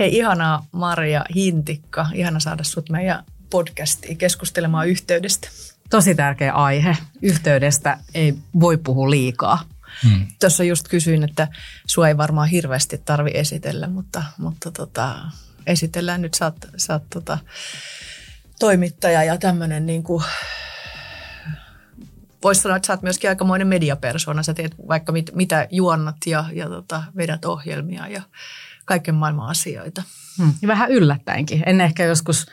Hei, ihanaa Maria Hintikka. Ihana saada sut meidän podcastiin keskustelemaan yhteydestä. Tosi tärkeä aihe. Yhteydestä ei voi puhua liikaa. Hmm. Tuossa just kysyin, että sua ei varmaan hirveästi tarvi esitellä, mutta, mutta tota, esitellään nyt. Sä oot, sä oot tota, toimittaja ja tämmöinen niin kuin, voisi sanoa, että sä oot myöskin aikamoinen mediapersona. Sä teet vaikka mit, mitä juonnat ja, ja tota, vedät ohjelmia ja kaiken maailman asioita. Hmm. Vähän yllättäenkin. En ehkä joskus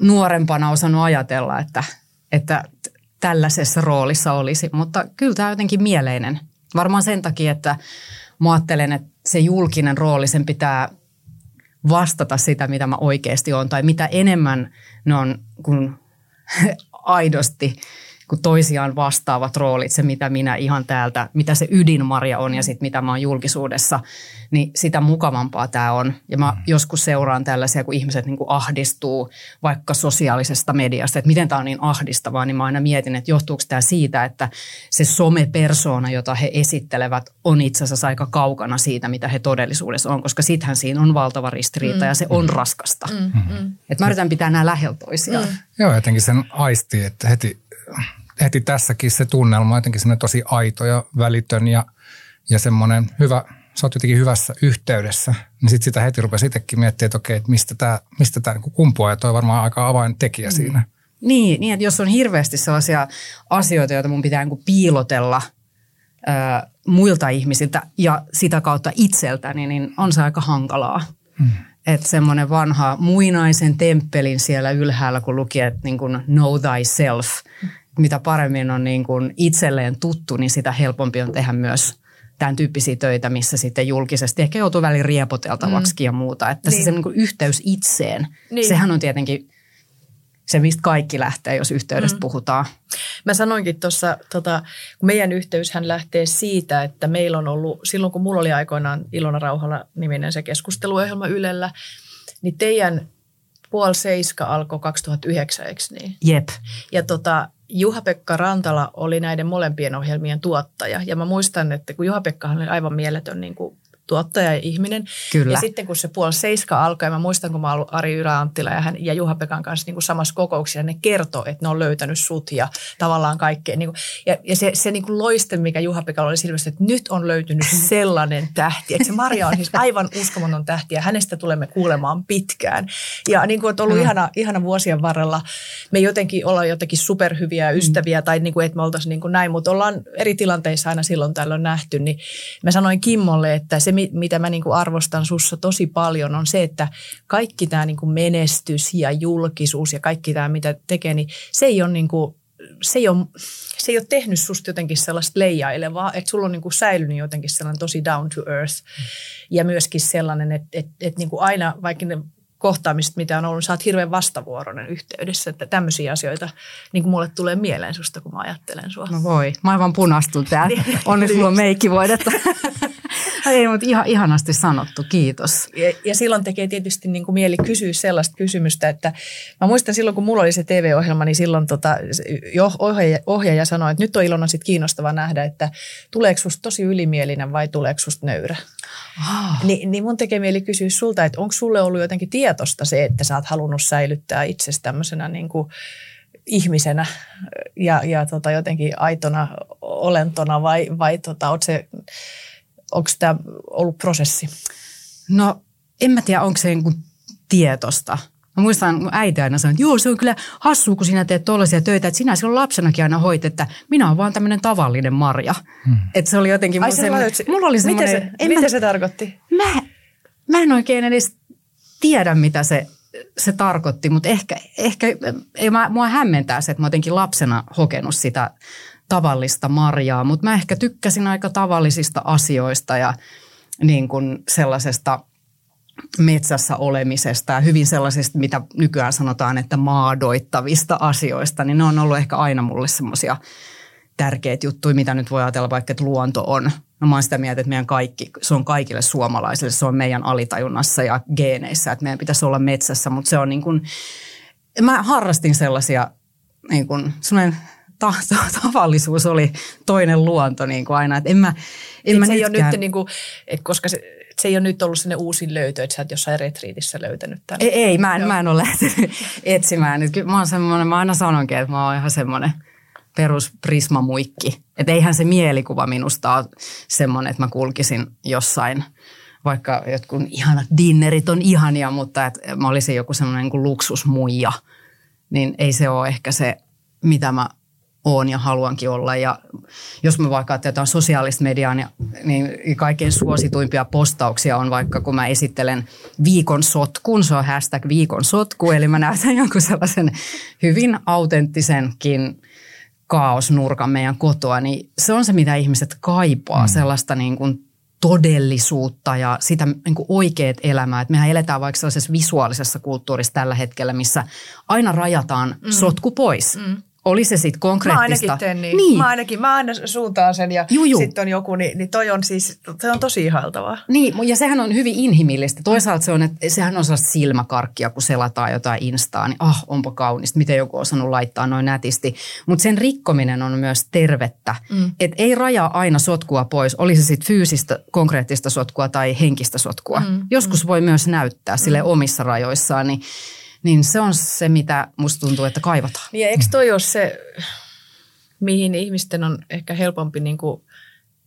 nuorempana osannut ajatella, että, että tällaisessa roolissa olisi, mutta kyllä tämä on jotenkin mieleinen. Varmaan sen takia, että mä ajattelen, että se julkinen rooli, sen pitää vastata sitä, mitä mä oikeasti on, tai mitä enemmän ne on kuin aidosti kun toisiaan vastaavat roolit, se mitä minä ihan täältä, mitä se ydinmarja on ja sitten mitä mä oon julkisuudessa, niin sitä mukavampaa tämä on. Ja mä mm. joskus seuraan tällaisia, kun ihmiset niin kuin ahdistuu vaikka sosiaalisesta mediasta, että miten tämä on niin ahdistavaa, niin mä aina mietin, että johtuuko tämä siitä, että se somepersona, jota he esittelevät, on itse asiassa aika kaukana siitä, mitä he todellisuudessa on, koska sittenhän siinä on valtava ristiriita mm. ja se on mm. raskasta. Mm. Mm. Että mä yritän pitää nämä lähellä toisiaan. Mm. Joo, jotenkin sen aisti, että heti heti tässäkin se tunnelma jotenkin semmoinen tosi aito ja välitön ja, ja semmoinen hyvä, sä oot jotenkin hyvässä yhteydessä, niin sitten sitä heti rupesi itsekin miettimään, että okei, että mistä tämä mistä tää niinku kumpuaa ja toi on varmaan aika avaintekijä mm. siinä. Niin, niin, että jos on hirveästi sellaisia asioita, joita mun pitää niin piilotella ää, muilta ihmisiltä ja sitä kautta itseltäni, niin on se aika hankalaa. Mm. Että semmoinen vanha muinaisen temppelin siellä ylhäällä, kun luki, että niin kuin know thyself, mitä paremmin on niin kuin itselleen tuttu, niin sitä helpompi on tehdä myös tämän tyyppisiä töitä, missä sitten julkisesti ehkä joutuu välin riepoteltavaksi mm. ja muuta. Että niin. se, se niin kuin yhteys itseen, niin. sehän on tietenkin se, mistä kaikki lähtee, jos yhteydestä mm. puhutaan. Mä sanoinkin tuossa, tota, kun meidän yhteyshän lähtee siitä, että meillä on ollut, silloin kun mulla oli aikoinaan Ilona Rauhala niminen se keskusteluohjelma Ylellä, niin teidän puoli seiska alkoi 2009, eikö niin? Jep. Ja tota, Juha-Pekka Rantala oli näiden molempien ohjelmien tuottaja. Ja mä muistan, että kun Juha-Pekkahan oli aivan mieletön niin kuin tuottaja ja ihminen. Kyllä. Ja sitten kun se puoli seiska alkoi, mä muistan, kun mä ollut Ari Yrä-Anttila ja, hän, ja Juha-Pekan kanssa niin kuin samassa kokouksessa, ne kertoi, että ne on löytänyt sut ja tavallaan kaikkea. Niin kuin, ja, ja se, se niin kuin loiste, mikä Juha-Pekalla oli silmässä, että nyt on löytynyt sellainen tähti. Että se Maria on siis aivan uskomaton tähti ja hänestä tulemme kuulemaan pitkään. Ja niin kuin, että ollut mm. ihana, ihana vuosien varrella, me jotenkin ollaan jotenkin superhyviä ystäviä mm. tai niin kuin, että me oltaisiin niin kuin näin, mutta ollaan eri tilanteissa aina silloin tällöin nähty. Niin mä sanoin Kimmolle, että se mitä mä niin kuin arvostan sussa tosi paljon, on se, että kaikki tämä niin kuin menestys ja julkisuus ja kaikki tämä, mitä tekee, niin se ei ole niin kuin se ei, ole, se ei ole tehnyt susta jotenkin sellaista leijailevaa, että sulla on niin kuin säilynyt jotenkin sellainen tosi down to earth. Ja myöskin sellainen, että, että, että niin kuin aina, vaikka ne kohtaamiset, mitä on ollut, sä oot hirveän vastavuoroinen yhteydessä, että tämmöisiä asioita niin kuin mulle tulee mieleen susta, kun mä ajattelen sua. No voi, mä aivan punastun täällä. Onneksi mulla on meikkivoidetta. Ei, mutta ihan, ihanasti sanottu, kiitos. Ja, ja silloin tekee tietysti niin kuin mieli kysyä sellaista kysymystä, että mä muistan silloin, kun mulla oli se TV-ohjelma, niin silloin tota, ohjaaja, ohjaaja sanoi, että nyt on Ilona sit kiinnostava nähdä, että tuleeko susta tosi ylimielinen vai tuleeko susta nöyrä. Oh. Ni, niin mun tekee mieli kysyä sulta, että onko sulle ollut jotenkin tietosta se, että sä oot halunnut säilyttää itsesi tämmöisenä niin kuin ihmisenä ja, ja tota jotenkin aitona olentona vai, vai tota, oot se onko tämä ollut prosessi? No en mä tiedä, onko se niin tietosta. Mä muistan, mun äiti aina sanoi, että joo, se on kyllä hassu, kun sinä teet tuollaisia töitä, että sinä silloin lapsenakin aina hoit, että minä olen vaan tämmöinen tavallinen Marja. Hmm. Että se oli jotenkin... Ai semmoinen, mulla oli semmoinen... Mitä se, mitä mä, se tarkoitti? Mä, mä en oikein edes tiedä, mitä se, se tarkoitti, mutta ehkä, ehkä ei, mä, mua hämmentää se, että mä jotenkin lapsena hokenut sitä tavallista Marjaa, mutta mä ehkä tykkäsin aika tavallisista asioista ja niin kuin sellaisesta metsässä olemisesta ja hyvin sellaisista, mitä nykyään sanotaan, että maadoittavista asioista, niin ne on ollut ehkä aina mulle semmoisia tärkeitä juttuja, mitä nyt voi ajatella vaikka, että luonto on. No mä oon sitä mieltä, että meidän kaikki, se on kaikille suomalaisille, se on meidän alitajunnassa ja geeneissä, että meidän pitäisi olla metsässä, mutta se on niin kuin, mä harrastin sellaisia niin kuin, sellainen ta- ta- tavallisuus oli toinen luonto niin kuin aina. Et en mä, en mä se ei ole nyt, niin kuin, koska se, se ei ole nyt ollut sinne uusin löytö, että sä oot jossain retriitissä löytänyt tämän. Ei, ei mä, en, mä en ole lähtenyt etsimään. Kyllä mä, oon semmoinen, mä aina sanonkin, että mä oon ihan semmoinen perus prismamuikki. Että eihän se mielikuva minusta ole semmoinen, että mä kulkisin jossain, vaikka jotkut ihanat dinnerit on ihania, mutta että mä olisin joku semmoinen niin luksusmuija. Niin ei se ole ehkä se, mitä mä oon ja haluankin olla. Ja jos me vaikka jotain sosiaalista mediaa, niin, niin kaikkein suosituimpia postauksia on vaikka, kun mä esittelen viikon sotkun, se on hashtag viikon sotku, eli mä näytän jonkun sellaisen hyvin autenttisenkin kaosnurkan meidän kotoa, niin se on se, mitä ihmiset kaipaa, mm. sellaista niin kuin todellisuutta ja sitä niin kuin oikeat elämää. Että mehän eletään vaikka sellaisessa visuaalisessa kulttuurissa tällä hetkellä, missä aina rajataan mm. sotku pois. Mm oli se sitten konkreettista. Mä ainakin teen niin. niin. Mä ainakin, mä aina suuntaan sen ja sitten on joku, niin, niin toi on siis, toi on tosi ihailtavaa. Niin, ja sehän on hyvin inhimillistä. Toisaalta se on, että sehän on sellaista silmäkarkkia, kun selataan jotain instaa, niin ah, onpa kaunista, miten joku on osannut laittaa noin nätisti. Mutta sen rikkominen on myös tervettä. Mm. Että ei rajaa aina sotkua pois, oli se sitten fyysistä, konkreettista sotkua tai henkistä sotkua. Mm. Joskus mm. voi myös näyttää sille omissa rajoissaan, niin niin se on se, mitä musta tuntuu, että kaivataan. Niin eikö toi ole se, mihin ihmisten on ehkä helpompi niin kuin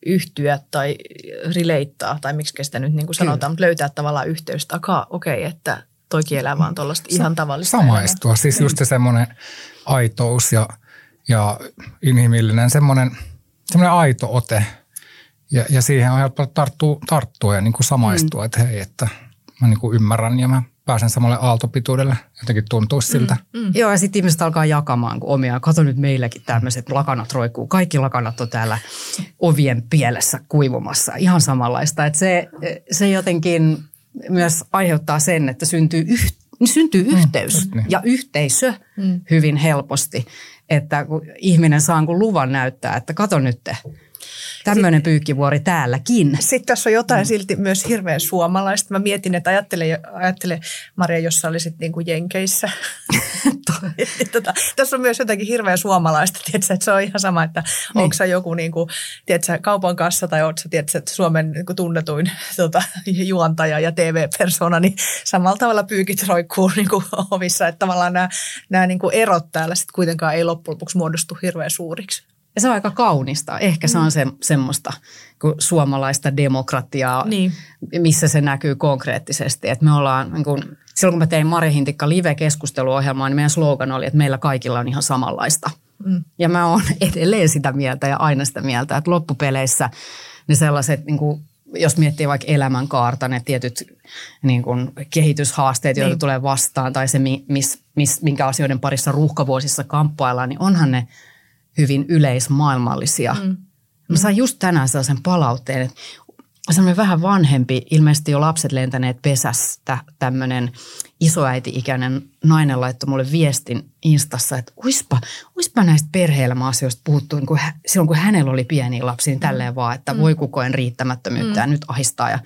yhtyä tai rileittaa, tai miksi sitä nyt niin kuin sanotaan, mutta löytää tavallaan yhteys takaa, okei, okay, että toikin elämä on tuollaista ihan tavallista Samaistua, elämää. siis just se semmoinen aitous ja, ja inhimillinen semmoinen, semmoinen aito ote. Ja, ja siihen on helppo tarttua, tarttua ja niin kuin samaistua, mm. että hei, että mä niin kuin ymmärrän ja mä pääsen samalle aaltopituudelle. Jotenkin tuntuu siltä. Mm, mm. Joo, ja sitten ihmiset alkaa jakamaan kun omia. Kato nyt meilläkin tämmöiset lakanat roikkuu. Kaikki lakanat on täällä ovien pielessä kuivumassa. Ihan samanlaista. Että se, se jotenkin myös aiheuttaa sen, että syntyy, yh, syntyy mm, yhteys niin. ja yhteisö mm. hyvin helposti. Että kun ihminen saa kun luvan näyttää, että kato nyt te, Tämmöinen pyykkivuori täälläkin. Sitten tässä on jotain mm. silti myös hirveän suomalaista. Mä mietin, että ajattele, ajattele Maria, jos sä olisit niin kuin Jenkeissä. tota, tässä on myös jotakin hirveän suomalaista. Tiedätkö, että se on ihan sama, että niin. onko sä joku niin kuin, tiedätkö, kaupan kassa tai oletko tiedätkö, että Suomen niin kuin tunnetuin tota, juontaja ja TV-persona, niin samalla tavalla pyykit roikkuu niin kuin ovissa. Että tavallaan nämä, nämä niin kuin erot täällä sitten kuitenkaan ei loppujen lopuksi muodostu hirveän suuriksi. Ja se on aika kaunista. Ehkä se on se, semmoista kuin suomalaista demokratiaa, niin. missä se näkyy konkreettisesti. Että me ollaan, niin kuin, silloin kun mä tein Mari Hintikka live-keskusteluohjelmaa, niin meidän slogan oli, että meillä kaikilla on ihan samanlaista. Mm. Ja mä oon edelleen sitä mieltä ja aina sitä mieltä, että loppupeleissä ne sellaiset, niin kuin, jos miettii vaikka elämänkaarta, ne tietyt niin kuin, kehityshaasteet, joita niin. tulee vastaan, tai se, mis, mis, minkä asioiden parissa ruuhkavuosissa kamppaillaan, niin onhan ne – hyvin yleismaailmallisia. Mm. Mä sain just tänään sellaisen palautteen, että semmoinen vähän vanhempi, ilmeisesti jo lapset lentäneet pesästä, tämmöinen isoäiti-ikäinen nainen laittoi mulle viestin Instassa, että uispa, uispa näistä perhe-elämäasioista puhuttu niin kuin, silloin, kun hänellä oli pieniä lapsia, niin tälleen mm. vaan, että mm. voi kukoen riittämättömyyttä mm. ja nyt ahistaa ja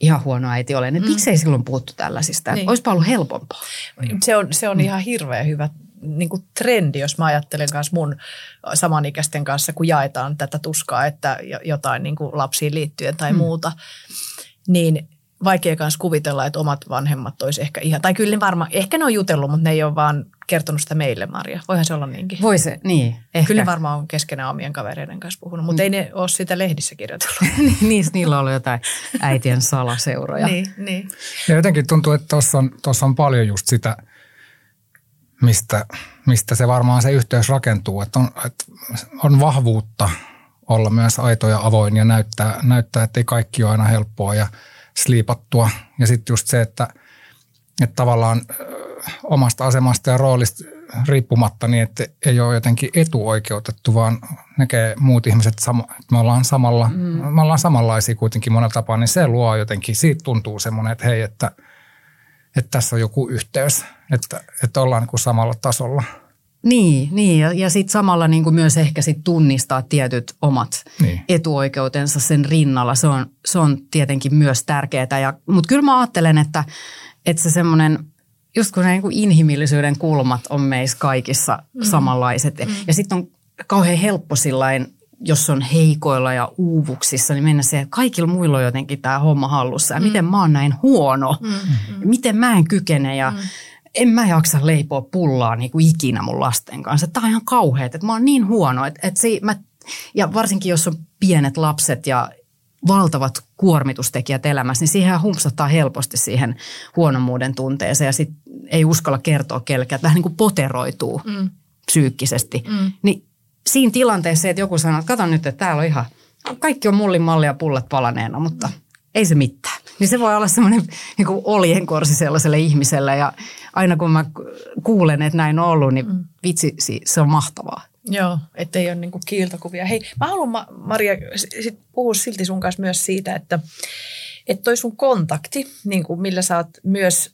ihan huono äiti olen. Mm. Miksei silloin puhuttu tällaisista? Niin. Olisipa ollut helpompaa. Se on, se on mm. ihan hirveän hyvä niin kuin trendi, jos mä ajattelen kanssa mun samanikäisten kanssa, kun jaetaan tätä tuskaa, että jotain niin kuin lapsiin liittyen tai hmm. muuta, niin vaikea kanssa kuvitella, että omat vanhemmat olisi ehkä ihan, tai kyllä ne varmaan, ehkä ne on jutellut, mutta ne ei ole vaan kertonut sitä meille, Maria. Voihan se olla niinkin. Voi se, niin. Ehkä. Kyllä ne varmaan on keskenään omien kavereiden kanssa puhunut, mutta mm. ei ne ole sitä lehdissä kirjoitellut. niin, niillä on ollut jotain äitien salaseuroja. niin, niin. Ja jotenkin tuntuu, että tuossa on, on paljon just sitä – mistä, mistä se varmaan se yhteys rakentuu. Että on, että on vahvuutta olla myös aito ja avoin ja näyttää, näyttää että ei kaikki ole aina helppoa ja sliipattua. Ja sitten just se, että, että tavallaan omasta asemasta ja roolista riippumatta niin, että ei ole jotenkin etuoikeutettu, vaan näkee muut ihmiset, että me ollaan, samalla, mm. me ollaan samanlaisia kuitenkin monella tapaa, niin se luo jotenkin, siitä tuntuu semmoinen, että hei, että – että tässä on joku yhteys, että, että ollaan niin kuin samalla tasolla. Niin, niin ja, ja sitten samalla niin kuin myös ehkä sit tunnistaa tietyt omat niin. etuoikeutensa sen rinnalla. Se on, se on tietenkin myös tärkeää. Mutta kyllä mä ajattelen, että, että se semmoinen, just kun ne niin kuin inhimillisyyden kulmat on meissä kaikissa mm. samanlaiset. Mm. Ja sitten on kauhean helppo sillain jos on heikoilla ja uuvuksissa, niin mennä siihen, että kaikilla muilla on jotenkin tämä homma hallussa. Ja mm. miten mä oon näin huono, mm. mm. miten mä en kykene ja mm. en mä jaksa leipoa pullaa niin kuin ikinä mun lasten kanssa. Tämä on ihan kauheat, että mä oon niin huono. Että, että se, mä, ja varsinkin jos on pienet lapset ja valtavat kuormitustekijät elämässä, niin siihen humpsattaa helposti siihen huonommuuden tunteeseen ja sitten ei uskalla kertoa kellekään, että vähän niin kuin poteroituu mm. psyykkisesti. Mm. Niin siinä tilanteessa, että joku sanoo, että kato nyt, että täällä on ihan, kaikki on mullin malli ja pullat palaneena, mutta ei se mitään. Niin se voi olla semmoinen niin oljenkorsi sellaiselle ihmiselle ja aina kun mä kuulen, että näin on ollut, niin mm. vitsi, se on mahtavaa. Joo, ettei ole niinku kiiltokuvia. Hei, mä haluan Maria sit puhua silti sun kanssa myös siitä, että, että toi sun kontakti, niin kuin millä sä oot myös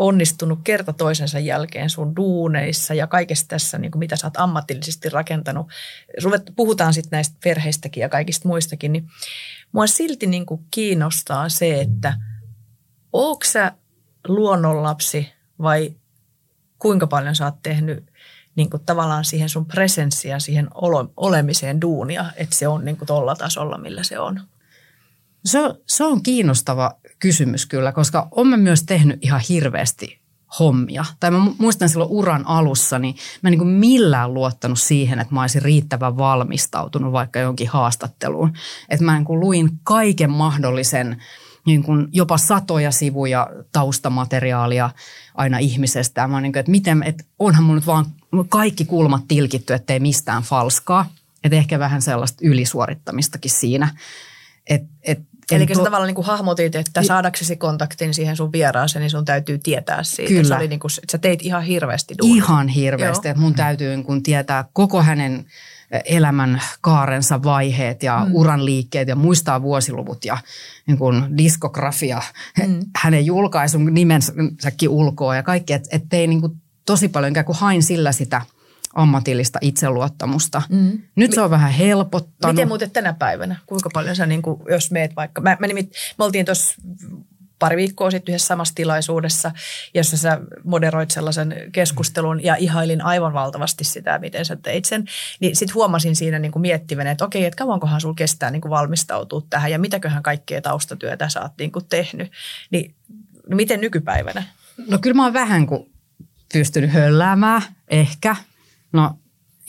onnistunut kerta toisensa jälkeen sun duuneissa ja kaikessa tässä, niin kuin mitä sä oot ammatillisesti rakentanut. Puhutaan sitten näistä perheistäkin ja kaikista muistakin, niin mua silti niin kuin kiinnostaa se, että ootko sä luonnonlapsi vai kuinka paljon sä oot tehnyt niin kuin tavallaan siihen sun presenssiä, siihen olemiseen duunia, että se on niin kuin tolla tasolla, millä se on? Se, se on kiinnostava kysymys kyllä, koska olen myös tehnyt ihan hirveästi hommia. Tai mä muistan silloin uran alussa, niin mä en niin kuin millään luottanut siihen, että mä olisin riittävän valmistautunut vaikka jonkin haastatteluun. Että mä niin kuin luin kaiken mahdollisen niin kuin jopa satoja sivuja taustamateriaalia aina ihmisestä. Mä niin kuin, että, miten, että onhan mun nyt vaan kaikki kulmat tilkitty, ettei mistään falskaa. Että ehkä vähän sellaista ylisuorittamistakin siinä. Et, et, Eli sä tavallaan niin kuin hahmotit, että saadaksesi kontaktin siihen sun vieraaseen, niin sun täytyy tietää siitä. Kyllä. Se oli niin kuin, että sä teit ihan hirveästi duunia. Ihan hirveästi. Että mun täytyy niin kuin tietää koko hänen elämän kaarensa vaiheet ja mm. uran liikkeet ja muistaa vuosiluvut ja niin kuin diskografia, mm. hänen julkaisun nimensäkin ulkoa ja kaikki, että et ei niin kuin tosi paljon ikään kuin hain sillä sitä ammatillista itseluottamusta. Mm. Nyt se on vähän helpottanut. Miten muuten tänä päivänä? Kuinka paljon sä, niin kuin, jos meet vaikka, mä, mä nimit, me oltiin tuossa pari viikkoa sitten yhdessä samassa tilaisuudessa, jossa sä moderoit sellaisen keskustelun ja ihailin aivan valtavasti sitä, miten sä teit sen. Niin sitten huomasin siinä niin kuin miettivän, että okei, että kauankohan sulla kestää niin kuin valmistautua tähän ja mitäköhän kaikkea taustatyötä sä oot niin kuin tehnyt. Niin no miten nykypäivänä? No kyllä mä oon vähän kuin pystynyt hölläämään, ehkä. No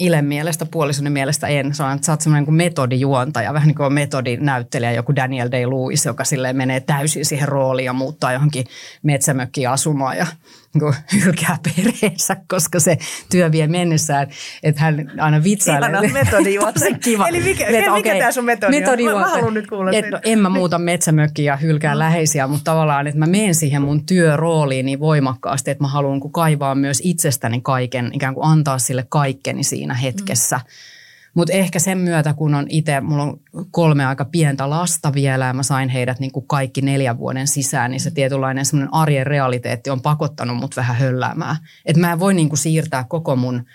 Ilen mielestä, puolisoni mielestä en. Sä oot semmoinen kuin metodijuontaja, vähän niin kuin metodinäyttelijä, joku Daniel Day-Lewis, joka menee täysin siihen rooliin ja muuttaa johonkin metsämökkiin asumaan ja niin hylkää perheensä, koska se työ vie mennessään. Että hän aina vitsailee. Ihana metodijuontaja. Kiva. Eli mikä, Et, mikä okay, tämä sun metodi on? Mä, mä haluan nyt kuulla et, no, En mä muuta metsämökkiä ja hylkää no. läheisiä, mutta tavallaan, että mä menen siihen mun työrooliin niin voimakkaasti, että mä haluan kaivaa myös itsestäni kaiken, ikään kuin antaa sille kaikkeni siinä hetkessä. Mm. Mutta ehkä sen myötä, kun on itse, mulla on kolme aika pientä lasta vielä ja mä sain heidät niin kuin kaikki neljän vuoden sisään, niin se tietynlainen semmoinen arjen realiteetti on pakottanut mut vähän hölläämään. Että mä en voi niin kuin siirtää koko mun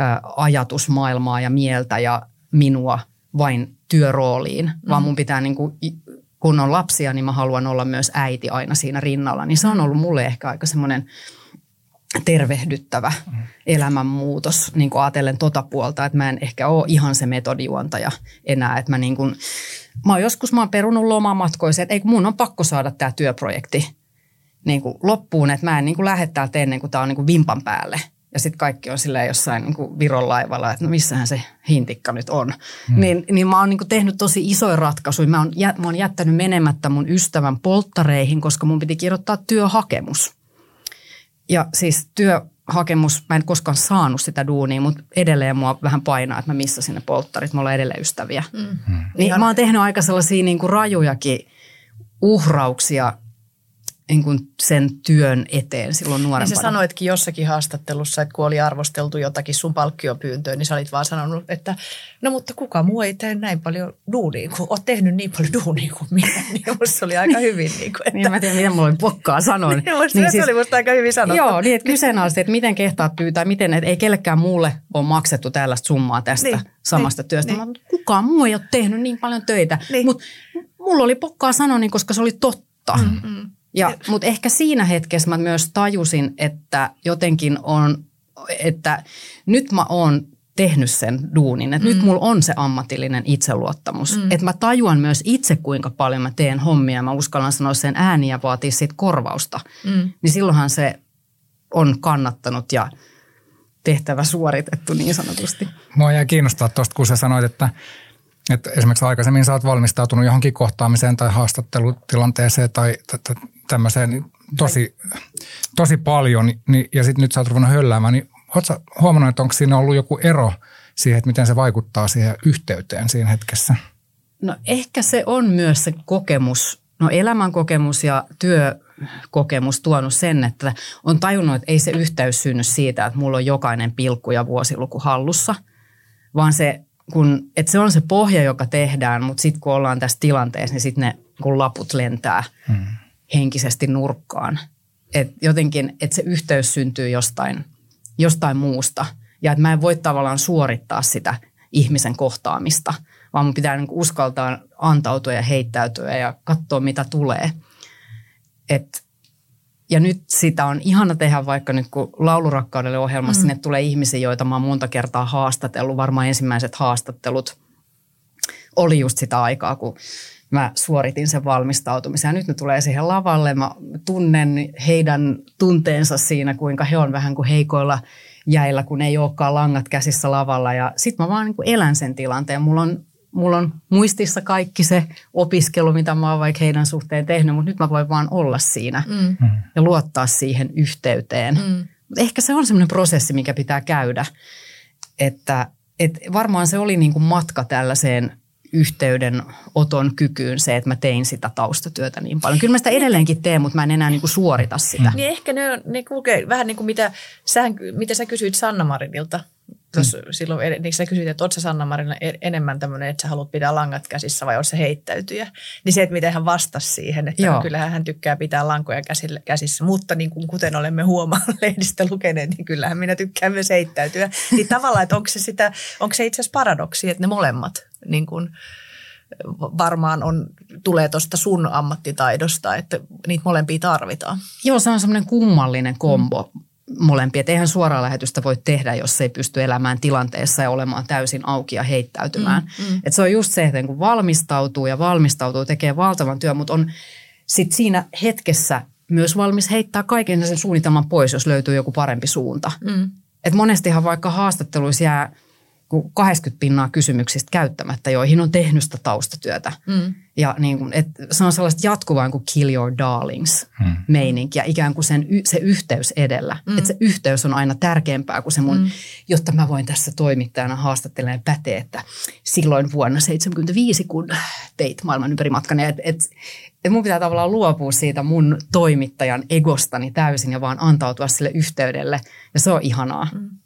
ä, ajatusmaailmaa ja mieltä ja minua vain työrooliin, mm. vaan mun pitää niin kuin, kun on lapsia, niin mä haluan olla myös äiti aina siinä rinnalla. Niin se on ollut mulle ehkä aika semmoinen – tervehdyttävä elämänmuutos niin kuin ajatellen tota puolta, että mä en ehkä ole ihan se metodijuontaja enää, että mä niin kuin, mä oon joskus mä oon perunut lomamatkoisia, että ei mun on pakko saada tämä työprojekti niin kuin loppuun, että mä en niin kuin lähde täältä ennen kuin tämä on niin kuin vimpan päälle. Ja sitten kaikki on silleen jossain niin kuin Viron laivalla, että no missähän se hintikka nyt on. Hmm. Niin, niin mä oon niin kuin tehnyt tosi isoja ratkaisuja. Mä oon, mä oon jättänyt menemättä mun ystävän polttareihin, koska mun piti kirjoittaa työhakemus. Ja siis työhakemus, mä en koskaan saanut sitä duunia, mutta edelleen mua vähän painaa, että mä missasin ne polttarit. Me ollaan edelleen ystäviä. Mm. Niin mä oon tehnyt aika sellaisia niin kuin rajujakin uhrauksia niin kuin sen työn eteen silloin nuorempana. Ja sä sanoitkin jossakin haastattelussa, että kun oli arvosteltu jotakin sun palkkiopyyntöä, niin sä olit vaan sanonut, että no mutta kuka muu ei tee näin paljon duunia, kun oot tehnyt niin paljon duunia kuin minä. Niin musta oli aika hyvin. Niin, kuin, että... niin mä tiedän, mitä mulla oli pokkaa sanoa. niin, musta niin se siis, oli musta aika hyvin sanottu. Joo, niin että kyseenalaisesti, että miten kehtaat pyytää, miten, että ei kellekään muulle ole maksettu tällaista summaa tästä niin, samasta niin, työstä. Niin. Mä, kukaan muu ei ole tehnyt niin paljon töitä, niin. mutta mulla oli pokkaa sanoa, niin, koska se oli totta. Mm-hmm. Ja, mutta ehkä siinä hetkessä mä myös tajusin, että jotenkin on, että nyt mä oon tehnyt sen duunin. Että mm. nyt mulla on se ammatillinen itseluottamus. Mm. Että mä tajuan myös itse, kuinka paljon mä teen hommia. Mä uskallan sanoa sen ääniä ja vaatia siitä korvausta. Mm. Niin silloinhan se on kannattanut ja tehtävä suoritettu niin sanotusti. Mua jäi kiinnostaa tuosta, kun sä sanoit, että, että esimerkiksi aikaisemmin sä oot valmistautunut johonkin kohtaamiseen tai haastattelutilanteeseen tai tämmöiseen tosi, tosi paljon, niin, ja sitten nyt sä oot ruvennut hölläämään, niin ootko huomannut, että onko siinä ollut joku ero siihen, että miten se vaikuttaa siihen yhteyteen siinä hetkessä? No ehkä se on myös se kokemus, no elämän kokemus ja työkokemus tuonut sen, että on tajunnut, että ei se yhteys synny siitä, että mulla on jokainen pilkku ja vuosiluku hallussa, vaan se, kun, että se on se pohja, joka tehdään, mutta sitten kun ollaan tässä tilanteessa, niin sitten ne kun laput lentää hmm. Henkisesti nurkkaan. Et jotenkin, että se yhteys syntyy jostain, jostain muusta ja että mä en voi tavallaan suorittaa sitä ihmisen kohtaamista – vaan mun pitää niin uskaltaa antautua ja heittäytyä ja katsoa, mitä tulee. Et, ja nyt sitä on ihana tehdä vaikka nyt kun laulurakkaudelle ohjelmassa mm. sinne tulee ihmisiä, joita mä oon monta kertaa haastatellut. Varmaan ensimmäiset haastattelut oli just sitä aikaa, kun mä suoritin sen valmistautumisen. Ja nyt ne tulee siihen lavalle. Mä tunnen heidän tunteensa siinä, kuinka he on vähän kuin heikoilla jäillä, kun ei olekaan langat käsissä lavalla. Ja sitten mä vaan niin kuin elän sen tilanteen. Mulla on mulla on muistissa kaikki se opiskelu, mitä mä oon vaikka heidän suhteen tehnyt, mutta nyt mä voin vaan olla siinä mm. mm. ja luottaa siihen yhteyteen. Mm. Ehkä se on semmoinen prosessi, mikä pitää käydä, että et varmaan se oli niin kuin matka tällaiseen yhteydenoton kykyyn se, että mä tein sitä taustatyötä niin paljon. Kyllä mä sitä edelleenkin teen, mutta mä en enää niin kuin suorita sitä. Niin ehkä ne, ne kulkee vähän niin kuin mitä sä, mitä sä kysyit Sanna Marinilta Tuossa mm. silloin, niin sä kysyit, että oletko Sanna Marina enemmän tämmöinen, että sä haluat pitää langat käsissä vai on se heittäytyjä. Niin se, että miten hän vastasi siihen, että Joo. kyllähän hän tykkää pitää lankoja käsissä. Mutta niin kuin, kuten olemme huomanneet lehdistä lukeneet, niin kyllähän minä tykkään myös heittäytyä. Niin tavallaan, että onko se, sitä, onko se itse asiassa paradoksi, että ne molemmat niin kuin, varmaan on, tulee tuosta sun ammattitaidosta, että niitä molempia tarvitaan. Joo, se on semmoinen kummallinen kombo. Mm molempia. Että eihän suoraa lähetystä voi tehdä, jos ei pysty elämään tilanteessa ja olemaan täysin auki ja heittäytymään. Mm, mm. Et se on just se, että kun valmistautuu ja valmistautuu, tekee valtavan työn, mutta on sit siinä hetkessä myös valmis heittää kaiken sen suunnitelman pois, jos löytyy joku parempi suunta. Mm. Et monestihan vaikka haastatteluissa jää – 80 pinnaa kysymyksistä käyttämättä, joihin on tehnyt sitä taustatyötä. Mm. Ja niin kuin, et se on sellaista jatkuvaa kuin kill your darlings mm. meininkiä, ikään kuin sen, se yhteys edellä. Mm. Että se yhteys on aina tärkeämpää kuin se mun, mm. jotta mä voin tässä toimittajana haastattelemaan pätee, että silloin vuonna 75, kun teit maailman ympäri matkan, että et, et mun pitää tavallaan luopua siitä mun toimittajan egostani täysin ja vaan antautua sille yhteydelle. Ja se on ihanaa. Mm.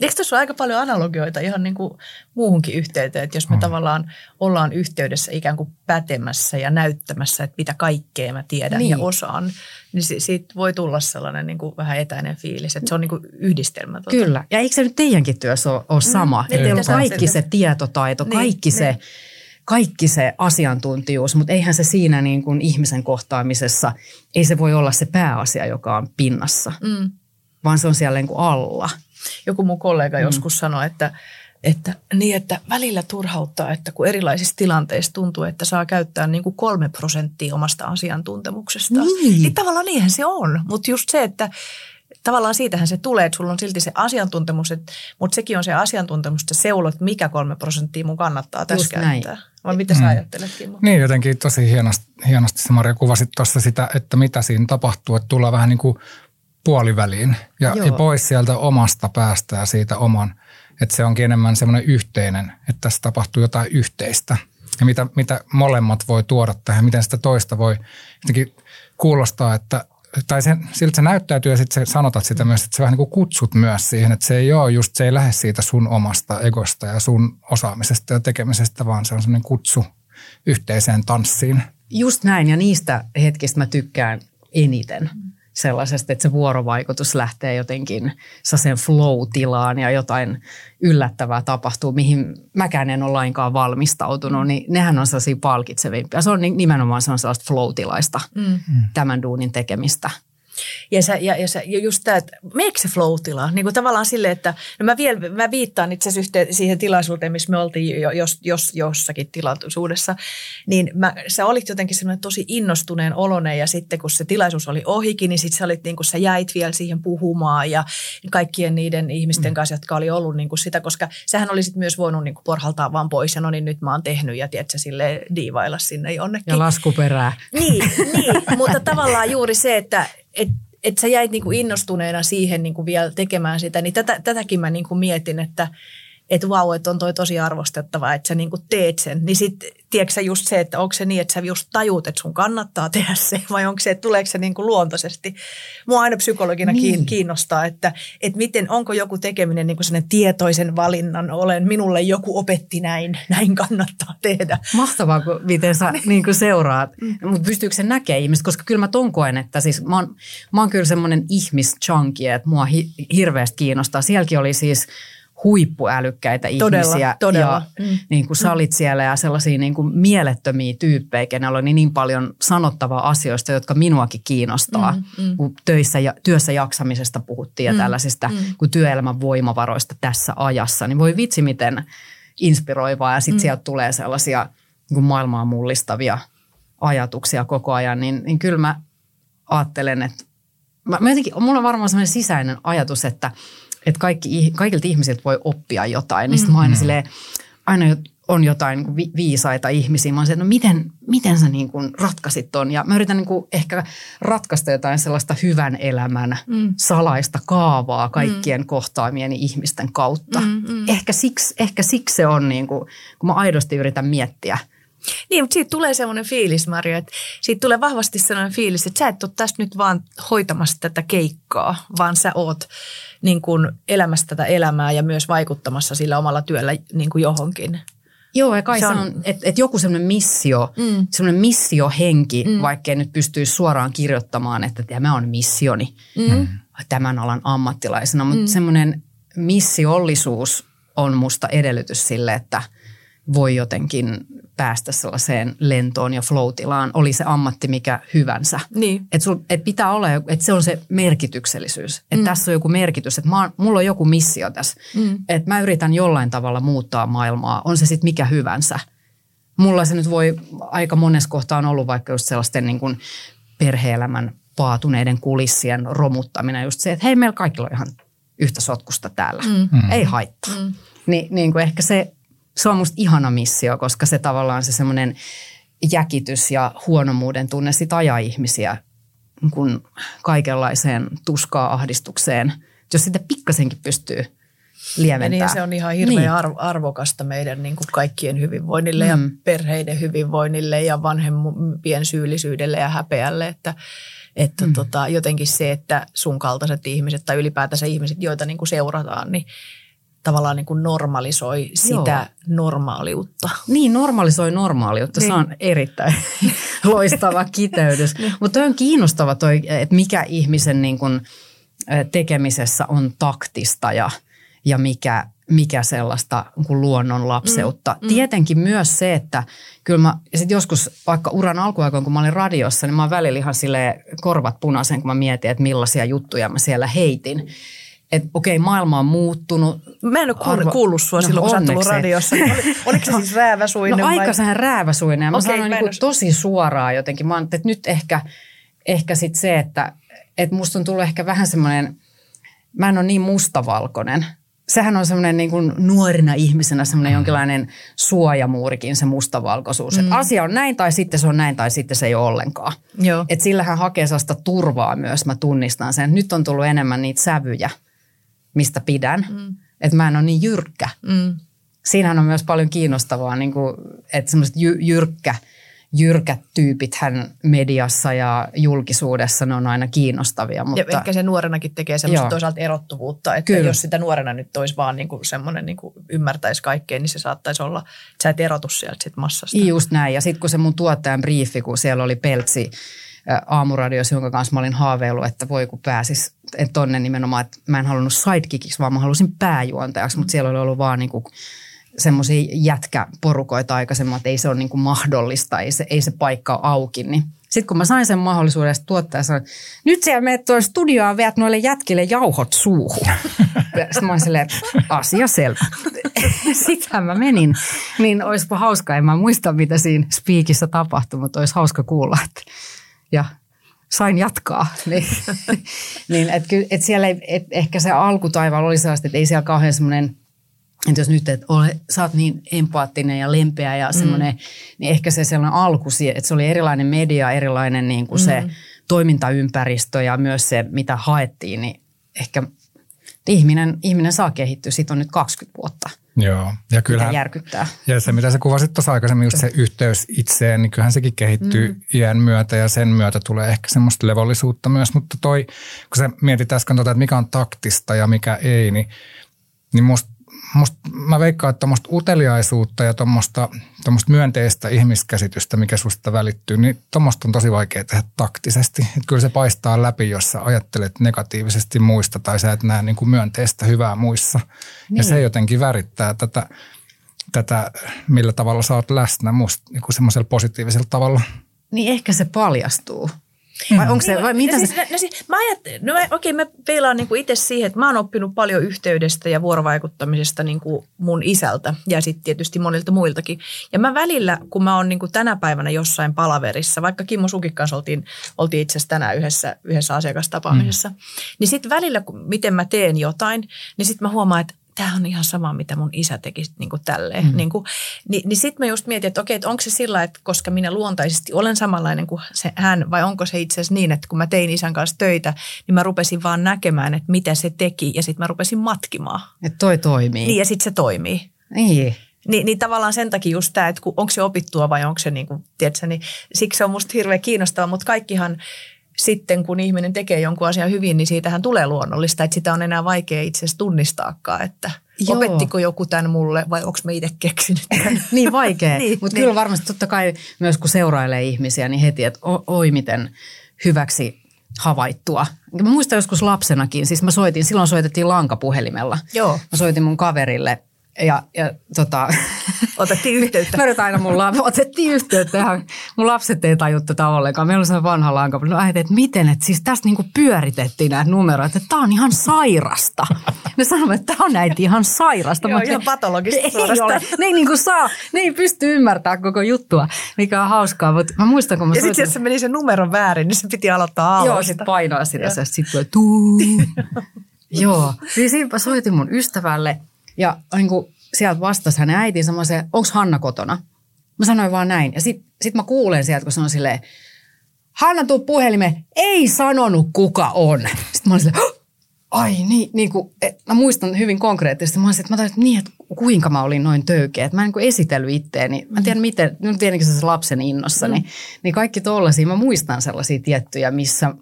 Eikö tässä ole aika paljon analogioita ihan niin kuin muuhunkin yhteyteen, että jos me mm. tavallaan ollaan yhteydessä ikään kuin pätemässä ja näyttämässä, että mitä kaikkea mä tiedän niin. ja osaan, niin siitä voi tulla sellainen niin kuin vähän etäinen fiilis, että se on niin kuin yhdistelmä. Tuota. Kyllä, ja eikö se nyt teidänkin työssä ole, ole mm. sama? Mm. Että on kaikki se tietotaito, niin, kaikki niin. se kaikki se asiantuntijuus, mutta eihän se siinä niin kuin ihmisen kohtaamisessa, ei se voi olla se pääasia, joka on pinnassa, mm. Vaan se on siellä niin kuin alla – joku mun kollega mm. joskus sanoi, että, että, niin, että välillä turhauttaa, että kun erilaisissa tilanteissa tuntuu, että saa käyttää niin kuin kolme prosenttia omasta asiantuntemuksesta. Niin. niin tavallaan niinhän se on, mutta just se, että tavallaan siitähän se tulee, että sulla on silti se asiantuntemus, että, mutta sekin on se asiantuntemus, että seulot, mikä kolme prosenttia mun kannattaa tässä Just käyttää. Näin. Vai mitä sä mm. ajattelet, Kimmo? Niin, jotenkin tosi hienosti, hienosti se Maria kuvasit tuossa sitä, että mitä siinä tapahtuu, että tullaan vähän niin kuin puoliväliin ja, ja pois sieltä omasta päästä ja siitä oman. Että se onkin enemmän semmoinen yhteinen, että tässä tapahtuu jotain yhteistä. Ja mitä, mitä molemmat voi tuoda tähän, miten sitä toista voi jotenkin kuulostaa, että tai sen, siltä se näyttäytyy ja sitten sanotat sitä myös, että sä vähän niin kuin kutsut myös siihen, että se ei ole just, se ei lähde siitä sun omasta egosta ja sun osaamisesta ja tekemisestä, vaan se on semmoinen kutsu yhteiseen tanssiin. Just näin ja niistä hetkistä mä tykkään eniten sellaisesta, että se vuorovaikutus lähtee jotenkin sen flow-tilaan ja jotain yllättävää tapahtuu, mihin mäkään en ole lainkaan valmistautunut, niin nehän on sellaisia palkitsevimpia. Se on nimenomaan se on sellaista flow-tilaista mm. tämän duunin tekemistä. Ja, sä, ja, ja, sä, ja just tämä, että meekö se flow Niin kuin tavallaan silleen, että no mä, vielä, mä viittaan itse asiassa yhteen, siihen tilaisuuteen, missä me oltiin jo, jos, jos jossakin tilaisuudessa, niin mä, sä olit jotenkin semmoinen tosi innostuneen olonen ja sitten kun se tilaisuus oli ohikin, niin sitten sä, olit, niin kuin, sä jäit vielä siihen puhumaan ja kaikkien niiden ihmisten mm. kanssa, jotka oli ollut niin kuin sitä, koska sähän olisit myös voinut niin kuin porhaltaa vaan pois ja no niin nyt mä oon tehnyt ja tiedätkö, sille diivailla sinne jonnekin. Ja laskuperää. Niin, niin mutta tavallaan juuri se, että et, et sä jäit niinku innostuneena siihen niinku vielä tekemään sitä, niin tätä, tätäkin mä niinku mietin, että – että vau, että on toi tosi arvostettavaa, että sä niin kuin teet sen. Niin sitten, tiedätkö sä just se, että onko se niin, että sä just tajut, että sun kannattaa tehdä se, vai onko se, että tuleeko se niin kuin luontaisesti. Mua aina psykologina niin. kiinnostaa, että, että miten, onko joku tekeminen niin kuin tietoisen valinnan, olen, minulle joku opetti näin, näin kannattaa tehdä. Mahtavaa, kun miten sä niin kuin seuraat, mm. mutta pystyykö se näkemään ihmiset, koska kyllä mä ton koen, että siis mä oon, mä oon kyllä semmoinen ihmischunky, että mua hi, hirveästi kiinnostaa. Sielläkin oli siis huippuälykkäitä todella, ihmisiä. Todella. Ja mm. niin kuin sä olit siellä ja sellaisia niin kuin mielettömiä tyyppejä, kenellä oli niin paljon sanottavaa asioista, jotka minuakin kiinnostaa. Mm, mm. Kun töissä ja, työssä jaksamisesta puhuttiin ja mm, tällaisista mm. kuin työelämän voimavaroista tässä ajassa, niin voi vitsi miten inspiroivaa ja sitten mm. sieltä tulee sellaisia niin kuin maailmaa mullistavia ajatuksia koko ajan, niin, niin kyllä mä ajattelen, että mä, mä jotenkin, mulla on varmaan sellainen sisäinen ajatus, että – että kaikki, kaikilta ihmisiltä voi oppia jotain. Niin mm. mä aina mm. silleen, aina on jotain niin viisaita ihmisiä. Mä oon että no miten, miten sä niin kuin ratkaisit ton? Ja mä yritän niin kuin ehkä ratkaista jotain sellaista hyvän elämän mm. salaista kaavaa kaikkien mm. kohtaamien ihmisten kautta. Mm, mm. Ehkä, siksi, ehkä siksi se on, niin kuin, kun mä aidosti yritän miettiä – niin, mutta siitä tulee semmoinen fiilis, Maria, että siitä tulee vahvasti sellainen fiilis, että sä et ole tästä nyt vaan hoitamassa tätä keikkaa, vaan sä oot niin kuin elämässä tätä elämää ja myös vaikuttamassa sillä omalla työllä niin kuin johonkin. Joo, ja kai se on, on että et joku semmoinen missio, mm. semmoinen missiohenki, mm. vaikkei nyt pystyisi suoraan kirjoittamaan, että tämä on missioni mm. tämän alan ammattilaisena, mutta mm. semmoinen missiollisuus on musta edellytys sille, että voi jotenkin päästä sellaiseen lentoon ja floatilaan, oli se ammatti mikä hyvänsä. Niin. Että et pitää olla, että se on se merkityksellisyys. Että mm. tässä on joku merkitys, että mulla on joku missio tässä. Mm. Että mä yritän jollain tavalla muuttaa maailmaa, on se sitten mikä hyvänsä. Mulla se nyt voi aika monessa kohtaa on ollut vaikka just sellaisten niin kuin perhe-elämän paatuneiden kulissien romuttaminen. Just se, että hei, meillä kaikilla on ihan yhtä sotkusta täällä. Mm. mm. Ei haittaa. Mm. Ni, niin kuin ehkä se se on musta ihana missio, koska se tavallaan se semmoinen jäkitys ja huonomuuden tunne sit ajaa ihmisiä kun kaikenlaiseen tuskaa ahdistukseen. Jos sitä pikkasenkin pystyy lieventämään. Ja niin se on ihan hirveän niin. arvokasta meidän niin kuin kaikkien hyvinvoinnille mm. ja perheiden hyvinvoinnille ja vanhempien syyllisyydelle ja häpeälle, että että mm. tota, jotenkin se, että sun kaltaiset ihmiset tai ylipäätänsä ihmiset, joita niin kuin seurataan, niin tavallaan niin kuin normalisoi sitä Joo. normaaliutta. Niin, normalisoi normaaliutta. Niin. Se on erittäin loistava kiteytys. niin. Mutta on kiinnostava toi, että mikä ihmisen niin kuin tekemisessä on taktista ja, ja mikä, mikä sellaista kuin luonnon lapseutta. Mm, mm. Tietenkin myös se, että kyllä mä sit joskus vaikka uran alkuaikoin, kun mä olin radiossa, niin mä oon välillä ihan korvat punaisen, kun mä mietin, että millaisia juttuja mä siellä heitin että okei, maailma on muuttunut. Mä en ole Arvo... kuullut sua no, silloin, kun sä oot tullut radiossa. Oli, oliko se siis rääväsuinen? No vai? aika sehän rääväsuinen. Ja mä okay, sanoin niin tosi suoraan jotenkin. Mä oon, että nyt ehkä, ehkä sit se, että, että musta on tullut ehkä vähän semmoinen, mä en ole niin mustavalkoinen. Sehän on semmoinen niin kuin nuorina ihmisenä semmoinen mm. jonkinlainen suojamuurikin se mustavalkoisuus. Mm. Että asia on näin tai sitten se on näin tai sitten se ei ole ollenkaan. Joo. Että sillähän hakee sellaista turvaa myös, mä tunnistan sen. Nyt on tullut enemmän niitä sävyjä – mistä pidän. Mm. Että mä en ole niin jyrkkä. Mm. Siinähän on myös paljon kiinnostavaa, niin kuin, että semmoiset jy, jyrkkä, jyrkät tyypit hän mediassa ja julkisuudessa, ne on aina kiinnostavia. Mutta... Ja ehkä se nuorenakin tekee semmoista Joo. toisaalta erottuvuutta, että Kyllä. jos sitä nuorena nyt olisi vaan niin kuin semmoinen niin kuin ymmärtäisi kaikkea, niin se saattaisi olla, että sä et erotu sieltä sit massasta. Just näin. Ja sitten kun se mun tuottajan briefi, kun siellä oli Peltsi, aamuradiossa, jonka kanssa mä olin haaveillut, että voi kun pääsis tonne nimenomaan, että mä en halunnut sidekickiksi, vaan mä halusin pääjuontajaksi, mutta siellä oli ollut vaan niin kuin semmoisia jätkäporukoita aikaisemmin, että ei se ole niin kuin mahdollista, ei se, ei se paikka ole auki. Niin sitten kun mä sain sen mahdollisuuden, tuottaa sanoin, nyt siellä menet tuolla studioon veät noille jätkille jauhot suuhun. Sitten mä olin silleen, asia selvä. Sitten mä menin, niin olisipa hauska, en mä muista mitä siinä spiikissä tapahtui, mutta olisi hauska kuulla. Että, ja sain jatkaa. niin, niin et, et siellä ei, et ehkä se alkutaival oli sellaista, että ei siellä kauhean semmoinen että jos nyt, että ole, sä oot niin empaattinen ja lempeä ja semmoinen, mm. niin ehkä se sellainen alku, että se oli erilainen media, erilainen niin kuin mm. se toimintaympäristö ja myös se, mitä haettiin, niin ehkä ihminen, ihminen saa kehittyä. Siitä on nyt 20 vuotta. Joo, ja kyllähän, järkyttää. Ja se, mitä sä kuvasit tuossa aikaisemmin, just se yhteys itseen, niin kyllähän sekin kehittyy mm. iän myötä ja sen myötä tulee ehkä semmoista levollisuutta myös. Mutta toi, kun sä mietit äsken tota, että mikä on taktista ja mikä ei, niin, niin musta musta, mä veikkaan, että tuommoista uteliaisuutta ja tuommoista myönteistä ihmiskäsitystä, mikä susta välittyy, niin tuommoista on tosi vaikea tehdä taktisesti. Että kyllä se paistaa läpi, jos sä ajattelet negatiivisesti muista tai sä et näe niin kuin myönteistä hyvää muissa. Niin. Ja se jotenkin värittää tätä, tätä, millä tavalla sä oot läsnä musta niin kuin semmoisella positiivisella tavalla. Niin ehkä se paljastuu. Vai onko se, niin, vai mitä no, siis, no, siis, mä ajattelin, no okei okay, mä peilaan niin itse siihen, että mä oon oppinut paljon yhteydestä ja vuorovaikuttamisesta niin kuin mun isältä ja sitten tietysti monilta muiltakin. Ja mä välillä, kun mä oon niin kuin tänä päivänä jossain palaverissa, vaikka Kimmo Sukin kanssa oltiin, oltiin itse asiassa tänään yhdessä, yhdessä asiakastapaamisessa, mm. niin sitten välillä, kun, miten mä teen jotain, niin sitten mä huomaan, että tämä on ihan sama, mitä mun isä teki niin kuin tälleen. Mm. Niin, kuin, niin, niin sitten mä just mietin, että okei, että onko se sillä, että koska minä luontaisesti olen samanlainen kuin se, hän, vai onko se itse asiassa niin, että kun mä tein isän kanssa töitä, niin mä rupesin vaan näkemään, että mitä se teki, ja sitten mä rupesin matkimaan. Että toi toimii. Niin, ja sitten se toimii. Niin. Niin, niin tavallaan sen takia just tämä, että onko se opittua vai onko se, niin kuin, tiedätkö, niin siksi se on musta hirveän kiinnostavaa, mutta kaikkihan sitten kun ihminen tekee jonkun asian hyvin, niin siitähän tulee luonnollista, että sitä on enää vaikea itse asiassa tunnistaakaan, että Joo. opettiko joku tämän mulle vai onko me itse keksinyt niin vaikea, niin, mutta niin. kyllä varmasti totta kai myös kun seurailee ihmisiä, niin heti, että oi miten hyväksi havaittua. Mä muistan joskus lapsenakin, siis mä soitin, silloin soitettiin lankapuhelimella. Joo. Mä soitin mun kaverille ja, ja tota, Otettiin yhteyttä. Mä aina mun la- otettiin yhteyttä ja mun lapset ei taju tätä ollenkaan. Meillä on se vanha lanka. No äiti, että miten, että siis tästä niinku pyöritettiin näitä numeroita, että tää on ihan sairasta. Ne sanoivat, että tää on äiti ihan sairasta. Joo, ihan patologista ei ole. Ne ei niinku saa, ne ei pysty ymmärtämään koko juttua, mikä on hauskaa. Mutta mä muistan, kun mä Ja sitten jos se meni se numero väärin, niin se piti aloittaa alusta. Joo, sitten painaa sitä. Ja sitten tulee tuu. Joo. Niin siinä soitin mun ystävälle ja niin kuin sieltä vastasi hänen äitiin semmoisen, onko Hanna kotona? Mä sanoin vaan näin. Ja sitten sit mä kuulen sieltä, kun se on silleen, Hanna tuu puhelimeen, ei sanonut kuka on. Sitten mä olin silleen, ai niin, niin kuin, et, mä muistan hyvin konkreettisesti. Mä olin että mä tajusin, niin, että kuinka mä olin noin töykeä. Että mä en niin esitellyt itteeni. Mä en tiedä miten, no tietenkin se lapsen innossa, mm. niin, niin kaikki tollaisia. Mä muistan sellaisia tiettyjä, missä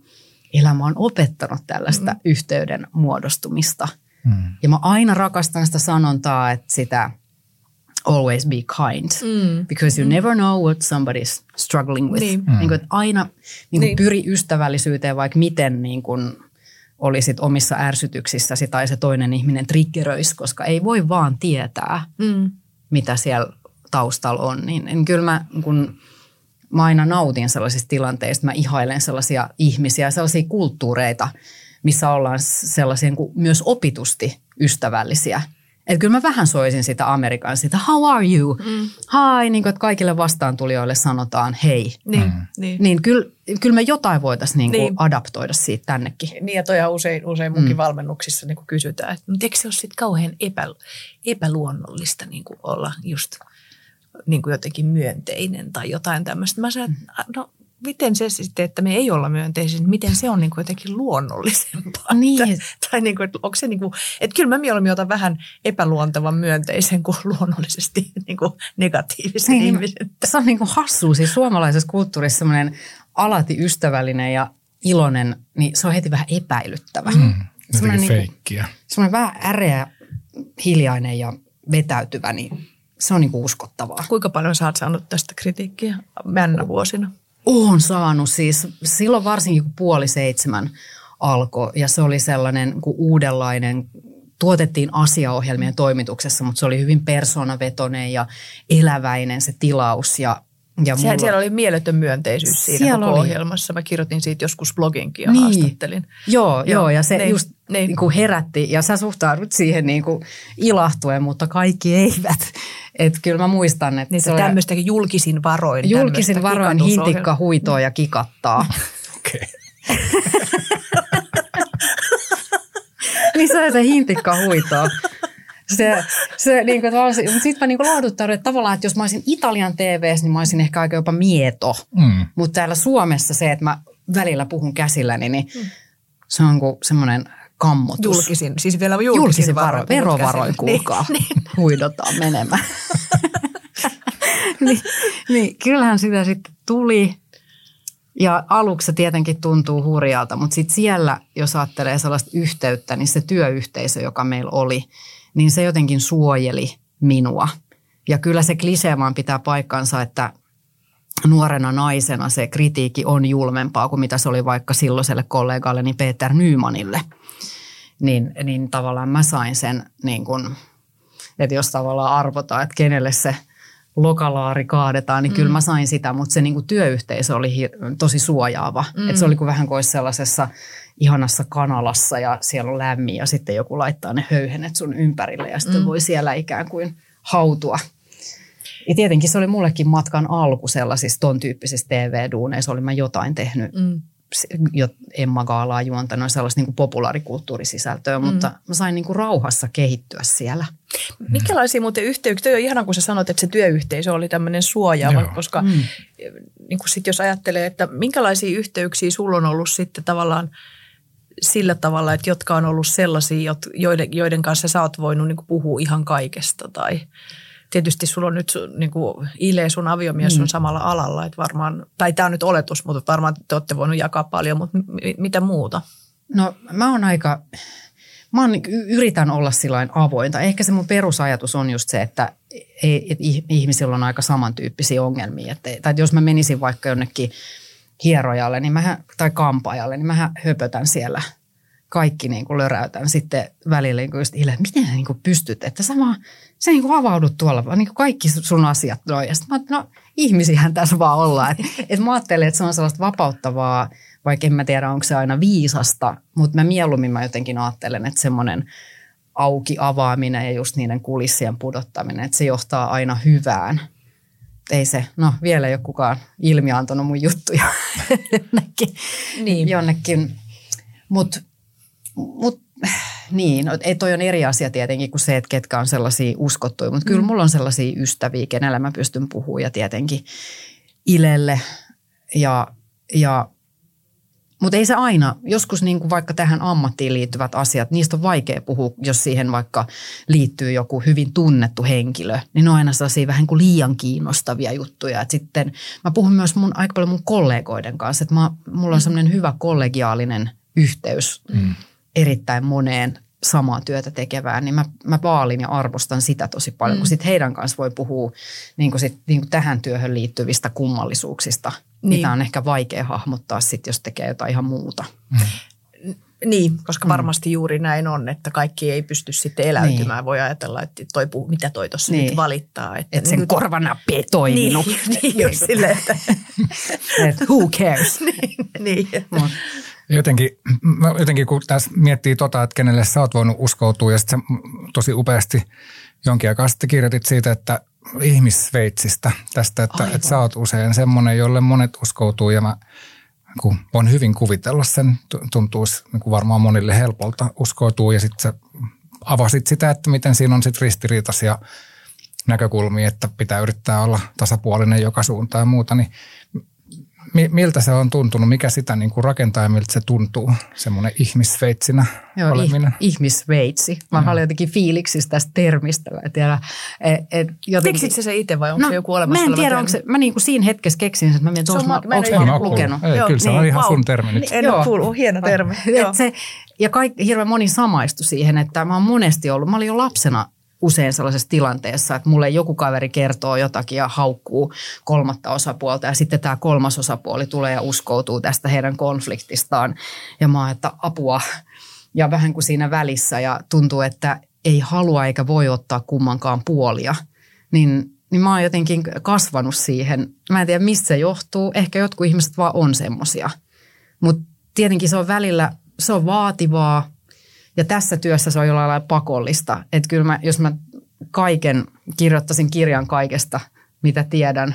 elämä on opettanut tällaista mm. yhteyden muodostumista – Mm. Ja mä aina rakastan sitä sanontaa, että sitä always be kind, mm. because you mm. never know what somebody's struggling with. Niin. Mm. Niin kuin, että aina niin kuin niin. pyri ystävällisyyteen, vaikka miten niin kuin olisit omissa ärsytyksissäsi tai se toinen ihminen triggeröisi, koska ei voi vaan tietää, mm. mitä siellä taustalla on. Niin, niin kyllä mä, kun mä aina nautin sellaisista tilanteista, mä ihailen sellaisia ihmisiä, sellaisia kulttuureita – missä ollaan sellaisia niin kuin myös opitusti ystävällisiä. Että kyllä mä vähän soisin sitä Amerikan sitä, how are you? Mm. Hi, niin kuin, että kaikille vastaantulijoille sanotaan hei. Niin, mm. niin. niin kyllä, kyllä me jotain voitaisiin niin niin. adaptoida siitä tännekin. Niin ja toi usein, usein munkin mm. valmennuksissa niin kuin kysytään, että eikö se ole sitten kauhean epä, epäluonnollista niin kuin olla just niin kuin jotenkin myönteinen tai jotain tämmöistä. Mä sanon, no miten se sitten, että me ei olla myönteisiä, niin miten se on niin kuin jotenkin luonnollisempaa? Niin. Tai niin kuin, että onko se niin kuin, että kyllä mä mieluummin otan vähän epäluontevan myönteisen kuin luonnollisesti niin kuin negatiivisen niin, niin ihmisen. Se on niin kuin hassu, siis suomalaisessa kulttuurissa semmoinen alati ystävällinen ja iloinen, niin se on heti vähän epäilyttävä. Mm, semmoinen niin feikkiä. Semmoinen vähän äreä, hiljainen ja vetäytyvä, niin se on niin kuin uskottavaa. Kuinka paljon sä oot saanut tästä kritiikkiä mennä vuosina? Olen saanut siis silloin varsinkin kun puoli seitsemän alkoi ja se oli sellainen kuin uudenlainen tuotettiin asiaohjelmien toimituksessa, mutta se oli hyvin persoonavetoinen ja eläväinen se tilaus ja ja mulla... Siellä oli mieletön myönteisyys siinä siellä koko oli. ohjelmassa. Mä kirjoitin siitä joskus bloginkin ja niin. haastattelin. Joo, joo, joo ja se niin, just niin. Niin kuin herätti ja sä suhtaudut siihen niin kuin ilahtuen, mutta kaikki eivät. Että kyllä mä muistan, että niin se tämmöistäkin julkisin varoin. Julkisin varoin hintikka huitoo ja kikattaa. Okei. niin se on se hintikka huitoo se, se niin kuin, mutta sitten mä niin lohduttaudun, että tavallaan, että jos mä olisin Italian TVS, niin mä olisin ehkä aika jopa mieto. Mm. Mutta täällä Suomessa se, että mä välillä puhun käsilläni, niin mm. se on kuin semmoinen kammotus. Julkisin, siis vielä julkisin, julkisin varo, verovaroin, kuulkaa, niin, niin. huidotaan menemään. niin, niin, kyllähän sitä sitten tuli. Ja aluksi se tietenkin tuntuu hurjalta, mutta sitten siellä, jos ajattelee sellaista yhteyttä, niin se työyhteisö, joka meillä oli – niin se jotenkin suojeli minua. Ja kyllä se klisee vaan pitää paikkansa, että nuorena naisena se kritiikki on julmempaa kuin mitä se oli vaikka silloiselle kollegalleni Peter Nymanille. Niin, niin tavallaan mä sain sen, niin kun, että jos tavallaan arvotaan, että kenelle se lokalaari kaadetaan, niin mm. kyllä mä sain sitä, mutta se niin kuin työyhteisö oli tosi suojaava. Mm. Että se oli kuin vähän kuin sellaisessa ihanassa kanalassa ja siellä on lämmin ja sitten joku laittaa ne höyhenet sun ympärille ja sitten mm. voi siellä ikään kuin hautua. Ja tietenkin se oli mullekin matkan alku sellaisissa ton tyyppisissä TV-duuneissa, olin mä jotain tehnyt. Mm. Jo Emma Gaalaa juontanut sellaista niin kuin populaarikulttuurisisältöä, mm. mutta mä sain niin kuin rauhassa kehittyä siellä. Mikälaisia muuten yhteyksiä, on ihana kun sä sanoit, että se työyhteisö oli tämmöinen suojaava, Joo. koska mm. niin kuin sit jos ajattelee, että minkälaisia yhteyksiä sulla on ollut sitten tavallaan – sillä tavalla, että jotka on ollut sellaisia, joiden, joiden kanssa sä oot voinut niin puhua ihan kaikesta tai tietysti sulla on nyt niin kuin Ile, sun aviomies mm. on samalla alalla, että varmaan, tai tämä on nyt oletus, mutta varmaan te olette voinut jakaa paljon, mutta m- mitä muuta? No mä oon aika, mä oon, yritän olla sillain avointa. Ehkä se mun perusajatus on just se, että, ei, että ihmisillä on aika samantyyppisiä ongelmia. Että, tai jos mä menisin vaikka jonnekin – hierojalle niin mä, tai kampaajalle, niin mä höpötän siellä kaikki niin kuin löräytän sitten välillä niin kuin just ille, miten niin kuin pystyt, että vaan, sä niin kuin avaudut tuolla, niin kuin kaikki sun asiat noin. Ja sitten mä no ihmisihän tässä vaan ollaan. Että et mä ajattelen, että se on sellaista vapauttavaa, vaikka en mä tiedä, onko se aina viisasta, mutta mä mieluummin mä jotenkin ajattelen, että semmoinen auki avaaminen ja just niiden kulissien pudottaminen, että se johtaa aina hyvään – ei se, no vielä ei ole kukaan ilmiantanut mun juttuja jonnekin. Niin. jonnekin. Mutta mut, niin, no, ei toi on eri asia tietenkin kuin se, että ketkä on sellaisia uskottuja, mutta kyllä mm. mulla on sellaisia ystäviä, kenellä mä pystyn puhumaan ja tietenkin Ilelle ja, ja mutta ei se aina, joskus niin kuin vaikka tähän ammattiin liittyvät asiat, niistä on vaikea puhua, jos siihen vaikka liittyy joku hyvin tunnettu henkilö. Niin ne on aina sellaisia vähän kuin liian kiinnostavia juttuja. Et sitten mä puhun myös mun, aika paljon mun kollegoiden kanssa, että mulla on semmoinen hyvä kollegiaalinen yhteys mm. Erittäin moneen samaa työtä tekevään, niin mä, mä vaalin ja arvostan sitä tosi paljon, mm. kun sit heidän kanssa voi puhua niin kuin sit, niin kuin tähän työhön liittyvistä kummallisuuksista, niin. mitä on ehkä vaikea hahmottaa sit, jos tekee jotain ihan muuta. Mm. Niin, koska mm. varmasti juuri näin on, että kaikki ei pysty sitten eläytymään. Niin. Voi ajatella, että toi puhuu, mitä toi tuossa niin. nyt valittaa. Että Et sen niin, korvanappi ei toiminut. Niin, niin sille, että who cares. niin, niin. Jotenkin, jotenkin kun tässä miettii tota, että kenelle sä oot voinut uskoutua ja sitten tosi upeasti jonkin aikaa sitten kirjoitit siitä, että ihmisveitsistä tästä, että, että sä oot usein semmoinen, jolle monet uskoutuu ja mä kun voin hyvin kuvitella sen, tuntuisi niin kuin varmaan monille helpolta uskoutuu ja sitten sä avasit sitä, että miten siinä on sitten ristiriitaisia näkökulmia, että pitää yrittää olla tasapuolinen joka suuntaan ja muuta, niin miltä se on tuntunut, mikä sitä niin kuin rakentaa ja miltä se tuntuu, semmoinen ihmisveitsinä Joo, oleminen? Ih, ihmisveitsi. Mä olen jotenkin fiiliksissä tästä termistä. Mä tiedä, et, et jotenkin... Teksitkö se itse vai onko no, se joku olemassa Mä en tiedä, onko se, mä niin kuin siinä hetkessä keksin, että mä mietin, onko mä, mä, mä lukenut. Ei, Joo, kyllä se niin, on ihan wow. sun termi nyt. En ole kuullut, hieno termi. Et se, ja kaikki, hirveän moni samaistu siihen, että mä oon monesti ollut, mä olin jo lapsena usein sellaisessa tilanteessa, että mulle joku kaveri kertoo jotakin ja haukkuu kolmatta osapuolta ja sitten tämä kolmas osapuoli tulee ja uskoutuu tästä heidän konfliktistaan ja mä oon, että apua, ja vähän kuin siinä välissä ja tuntuu, että ei halua eikä voi ottaa kummankaan puolia, niin, niin mä oon jotenkin kasvanut siihen. Mä en tiedä, mistä se johtuu. Ehkä jotkut ihmiset vaan on semmosia. Mutta tietenkin se on välillä, se on vaativaa ja tässä työssä se on jollain lailla pakollista. Että kyllä mä, jos mä kaiken, kirjoittaisin kirjan kaikesta, mitä tiedän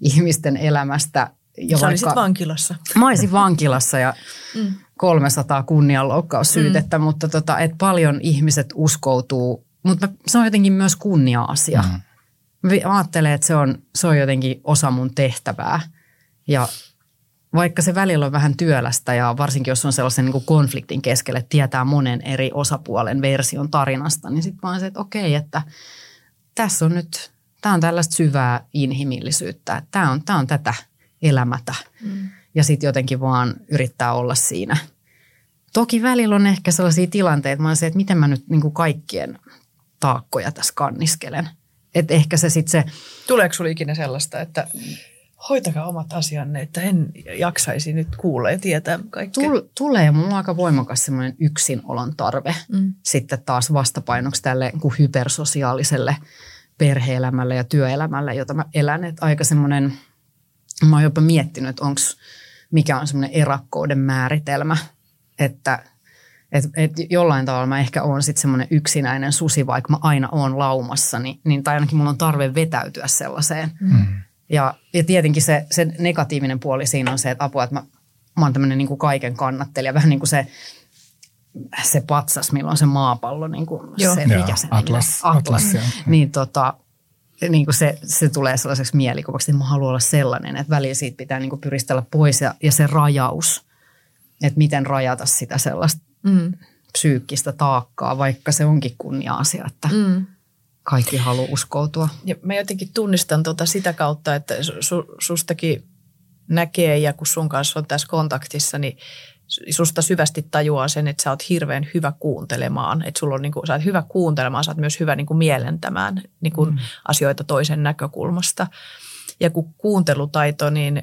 ihmisten elämästä. Ja Sä olisit vankilassa. Mä olisin vankilassa ja mm. 300 kunnianloukkaussyytettä, mm. mutta tota, et paljon ihmiset uskoutuu, mutta se on jotenkin myös kunnia-asia. Mm. Mä ajattelen, että se on, se on jotenkin osa mun tehtävää ja vaikka se välillä on vähän työlästä ja varsinkin jos on sellaisen niin kuin konfliktin keskelle, että tietää monen eri osapuolen version tarinasta, niin sitten vaan se, että okei, että tässä on nyt, tämä on tällaista syvää inhimillisyyttä, tämä on, tämä on tätä elämätä. Mm. Ja sitten jotenkin vaan yrittää olla siinä. Toki välillä on ehkä sellaisia tilanteita, mä se, että miten mä nyt niin kuin kaikkien taakkoja tässä kanniskelen. Että ehkä se sitten se... Tuleeko sinulla ikinä sellaista, että hoitakaa omat asianne, että en jaksaisi nyt kuulla ja tietää kaikkea. Tul, tulee, mulla on aika voimakas semmoinen yksinolon tarve mm. sitten taas vastapainoksi tälle kuin hypersosiaaliselle perheelämälle ja työelämälle, jota mä elän. Että aika semmoinen, mä oon jopa miettinyt, että onko, mikä on semmoinen erakkouden määritelmä, että et, et jollain tavalla mä ehkä oon sitten semmoinen yksinäinen susi, vaikka mä aina oon laumassa, niin, niin tai ainakin mulla on tarve vetäytyä sellaiseen. Mm ja, ja tietenkin se, se negatiivinen puoli siinä on se, että apua, että mä, mä oon tämmöinen niin kuin kaiken kannattelija, vähän niin kuin se, se patsas, milloin se maapallo, niin kuin Joo. se, mikä se Atlas. Atlas. Atlas niin tota, niin kuin se, se tulee sellaiseksi mielikuvaksi, että mä haluan olla sellainen, että väliin siitä pitää niin kuin pyristellä pois ja, ja se rajaus, että miten rajata sitä sellaista mm. psyykkistä taakkaa, vaikka se onkin kunnia-asia, että mm kaikki haluaa uskoutua. Ja mä jotenkin tunnistan tuota sitä kautta, että su, sustakin näkee ja kun sun kanssa on tässä kontaktissa, niin susta syvästi tajuaa sen, että sä oot hirveän hyvä kuuntelemaan. Että sulla on niin kuin, sä oot hyvä kuuntelemaan, sä oot myös hyvä niin kuin mielentämään niin kuin mm. asioita toisen näkökulmasta. Ja kun kuuntelutaito, niin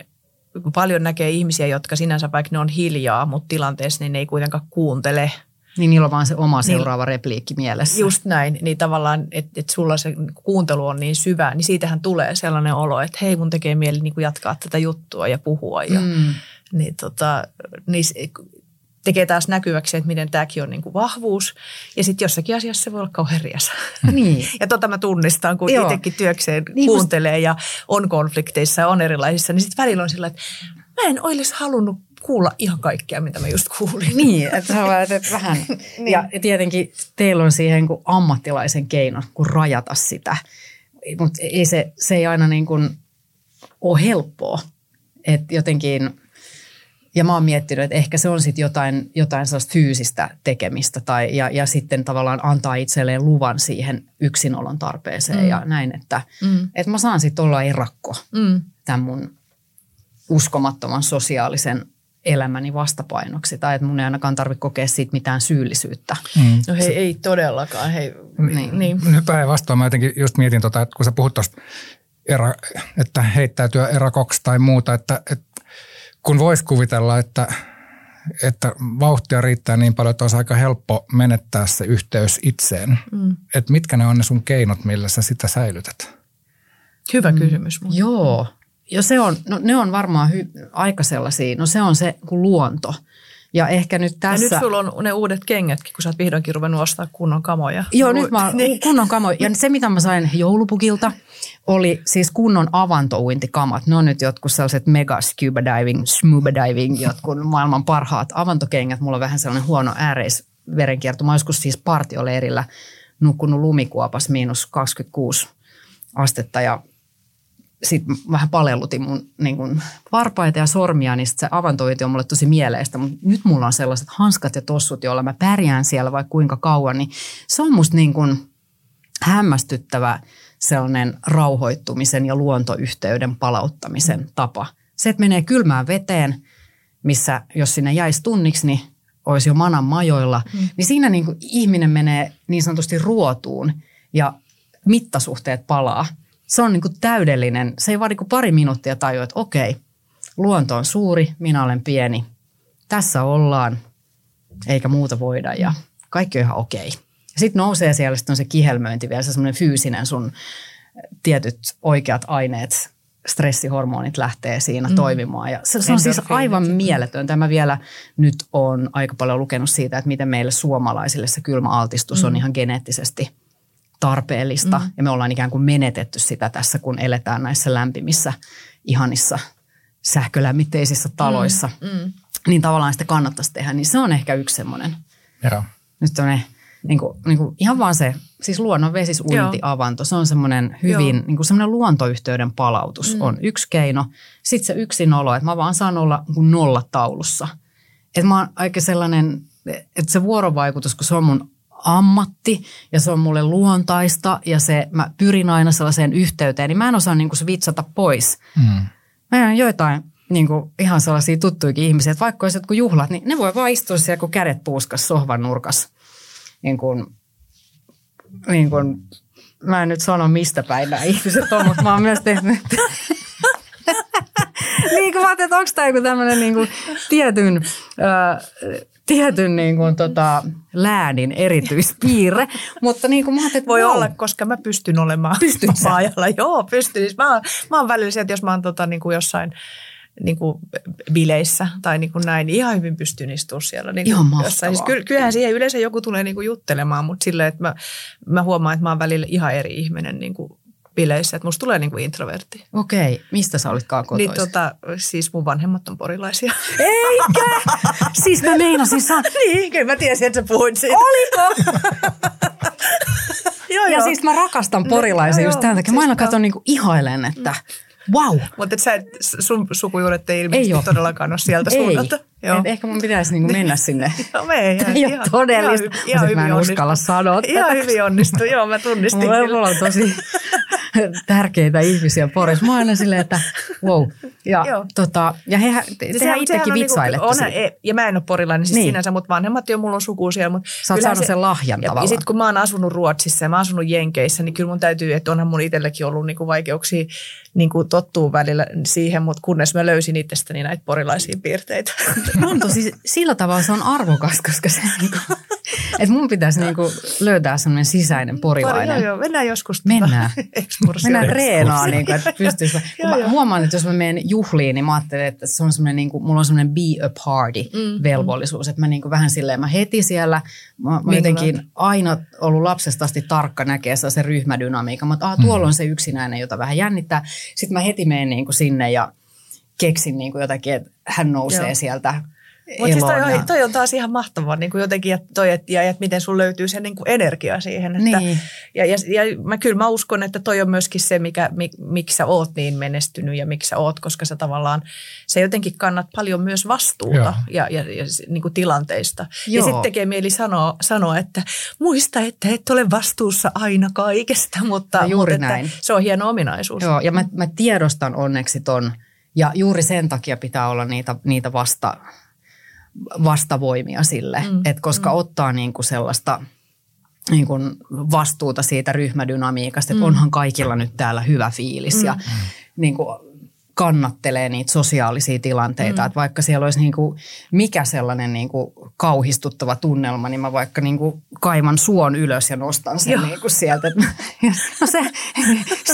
paljon näkee ihmisiä, jotka sinänsä vaikka ne on hiljaa, mutta tilanteessa niin ne ei kuitenkaan kuuntele – niin niillä on vaan se oma seuraava niin, repliikki mielessä. Just näin, niin tavallaan, että et sulla se kuuntelu on niin syvä, niin siitähän tulee sellainen olo, että hei mun tekee mieli niin kuin jatkaa tätä juttua ja puhua. Ja, mm. niin, tota, niin tekee taas näkyväksi, että miten tämäkin on niin kuin vahvuus. Ja sitten jossakin asiassa se voi olla kauhean riesa. Niin. ja tota mä tunnistan, kun itsekin työkseen niin kuuntelee ja on konflikteissa ja on erilaisissa, niin sitten välillä on sillä, että mä en olisi halunnut kuulla ihan kaikkea, mitä mä just kuulin. Niin, että sä vähän. niin. Ja tietenkin teillä on siihen kuin ammattilaisen keino, kun rajata sitä. Mutta ei se, se ei aina niin kuin ole helppoa. Että jotenkin, ja mä oon miettinyt, että ehkä se on sitten jotain, jotain sellaista fyysistä tekemistä tai, ja, ja sitten tavallaan antaa itselleen luvan siihen yksinolon tarpeeseen mm. ja näin, että, mm. että mä saan sitten olla erakko mm. tämän mun uskomattoman sosiaalisen elämäni vastapainoksi tai että mun ei ainakaan tarvitse kokea siitä mitään syyllisyyttä. Mm. No hei, ei todellakaan. Hei, niin. niin. Päinvastoin mä jotenkin just mietin, tota, että kun sä puhut tuosta, era, että heittäytyä erakoksi tai muuta, että, että kun voisi kuvitella, että, että vauhtia riittää niin paljon, että olisi aika helppo menettää se yhteys itseen. Mm. Että mitkä ne on ne sun keinot, millä sä sitä säilytät? Hyvä mm. kysymys. Mutta. Joo. Ja se on, no ne on varmaan hy, aika sellaisia, no se on se kuin luonto. Ja ehkä nyt tässä... Ja nyt sulla on ne uudet kengätkin, kun sä oot vihdoinkin ruvennut ostaa kunnon kamoja. Joo, nyt mä oon niin. kunnon kamoja. Ja se, mitä mä sain joulupukilta, oli siis kunnon avantouintikamat. Ne on nyt jotkut sellaiset mega scuba diving, scuba diving, jotkut maailman parhaat avantokengät. Mulla on vähän sellainen huono ääreisverenkierto. Mä joskus siis partioleirillä nukkunut lumikuopas miinus 26 astetta ja sitten vähän palellutin mun niin kun, varpaita ja sormia, niin sit se avantointi on mulle tosi mieleistä. Mutta nyt mulla on sellaiset hanskat ja tossut, joilla mä pärjään siellä vaikka kuinka kauan, niin se on musta niin kun hämmästyttävä sellainen rauhoittumisen ja luontoyhteyden palauttamisen tapa. Se, että menee kylmään veteen, missä jos sinne jäisi tunniksi, niin olisi jo manan majoilla, mm. niin siinä niin kuin ihminen menee niin sanotusti ruotuun ja mittasuhteet palaa – se on niin kuin täydellinen. Se ei vaan niin kuin pari minuuttia tajua, että okei, luonto on suuri, minä olen pieni. Tässä ollaan. eikä muuta voida ja kaikki on ihan okei. Sitten nousee siellä sitten on se kihelmöinti vielä, se semmoinen fyysinen sun tietyt oikeat aineet, stressihormonit lähtee siinä mm. toimimaan. Ja se, se on siis aivan mieletöntä. Mä vielä nyt on aika paljon lukenut siitä, että miten meille suomalaisille se kylmäaltistus mm. on ihan geneettisesti tarpeellista. Mm. Ja me ollaan ikään kuin menetetty sitä tässä, kun eletään näissä lämpimissä, ihanissa sähkölämmitteisissä taloissa. Mm. Mm. Niin tavallaan sitä kannattaisi tehdä. Niin se on ehkä yksi semmoinen. Joo. Nyt niin kuin, niin kuin ihan vaan se, siis luonnon vesis uintiavanto, se on semmoinen hyvin, niin kuin semmoinen luontoyhteyden palautus mm. on yksi keino. Sitten se yksinolo, että mä vaan saan olla niin nolla taulussa. Että mä oon aika sellainen, että se vuorovaikutus, kun se on mun ammatti ja se on mulle luontaista ja se, mä pyrin aina sellaiseen yhteyteen, niin mä en osaa niin kuin vitsata pois. Mm. Mä en joitain niin kuin ihan sellaisia tuttuikin ihmisiä, että vaikka olisi jotkut juhlat, niin ne voi vaan istua siellä, kun kädet puuskas sohvan nurkassa niin kuin, niin kuin, mä en nyt sano mistä päin nämä ihmiset on, mutta mä oon myös tehnyt niin kuin mä ajattelin, että onko tämä joku tämmöinen niin kuin tietyn, tietyn niin kuin, tota, läänin erityispiirre, mutta niin kuin mä että Voi wow. olla, koska mä pystyn olemaan vapaa-ajalla. Joo, pystyn. Siis mä, oon, mä oon välillä että jos mä oon tota, niin kuin jossain niin kuin bileissä tai niin kuin näin, niin ihan hyvin pystyn istumaan siellä. Niin ihan jossain. Siis kyllähän siihen yleensä joku tulee niin kuin juttelemaan, mutta silleen, että mä, mä huomaan, että mä oon välillä ihan eri ihminen niin kuin bileissä, että musta tulee niin kuin introvertti. Okei, mistä sä olitkaan kotoisin? Niin tota, siis mun vanhemmat on porilaisia. Eikä! siis mä meinasin saa... niin, kyllä mä tiesin, että sä puhuit siitä. Oliko? joo, ja joo. siis mä rakastan no, porilaisia no, just tämän takia. Mä aina katson niin kuin ihailen, että... Mm Wow. Mutta sä et, sun sukujuuret ei ilmeisesti ei todellakaan ole sieltä ei. suunnalta. Joo. Et ehkä mun pitäisi niinku mennä sinne. Joo, me ei. Ei ole todellista. Ihan, ihan hyvin mä en uskalla sanoa Ihan hyvin onnistu. Joo, mä tunnistin. Mulla on tosi tärkeitä ihmisiä Porissa. Mä oon aina silleen, että wow. Ja, tota, ja hehän, siis tehän itsekin niinku- vitsailette on, e, Ja mä en ole porilainen siis niin. sinänsä, mutta vanhemmat jo mulla on suku siellä. Mutta Sä oot saanut se, sen lahjan ja, tavallaan. Ja sitten kun mä oon asunut Ruotsissa ja mä oon asunut Jenkeissä, niin kyllä mun täytyy, että onhan mun itselläkin ollut niinku vaikeuksia niinku tottuu välillä siihen, mutta kunnes mä löysin itsestäni näitä porilaisia piirteitä. On tosi, sillä tavalla se on arvokas, koska se niinku, että mun pitäisi niinku löytää semmoinen sisäinen porilainen. Pori, joo, joo, mennään joskus. Tota mennään. mennään treenaan, niin kuin, että pystyisi. mä huomaan, että jos mä menen juhliin, niin mä ajattelen, että se on semmoinen, niin kuin, mulla on semmoinen be a party mm, velvollisuus. Mm. Että mä niin kuin vähän silleen, mä heti siellä, mä, mä jotenkin aina ollut lapsesta asti tarkka näkee se ryhmädynamiikka. Mä että tuolla mm. on se yksinäinen, jota vähän jännittää. Sitten mä heti menen niin kuin sinne ja keksin niin kuin jotakin, että hän nousee Joo. sieltä mutta siis toi, ja... toi on taas ihan mahtavaa niin kuin jotenkin, että, toi, että, ja, että miten sun löytyy se niin kuin energia siihen. Että, niin. ja, ja, ja mä, kyllä mä uskon, että toi on myöskin se, mikä, mik, miksi sä oot niin menestynyt ja miksi sä oot, koska sä tavallaan, se jotenkin kannat paljon myös vastuuta Joo. ja, ja, ja niin kuin tilanteista. Joo. Ja sitten tekee mieli sanoa, sanoa, että muista, että et ole vastuussa aina kaikesta, mutta, ja juuri mutta näin. Että se on hieno ominaisuus. Joo, ja mä, mä tiedostan onneksi ton, ja juuri sen takia pitää olla niitä, niitä vasta vastavoimia sille, mm. että koska mm. ottaa niin kuin sellaista niin kuin vastuuta siitä ryhmädynamiikasta, että mm. onhan kaikilla nyt täällä hyvä fiilis mm. ja niin kuin kannattelee niitä sosiaalisia tilanteita. Mm. Että vaikka siellä olisi niin kuin mikä sellainen niin kuin kauhistuttava tunnelma, niin mä vaikka niin kuin kaivan suon ylös ja nostan sen niin kuin sieltä. no se,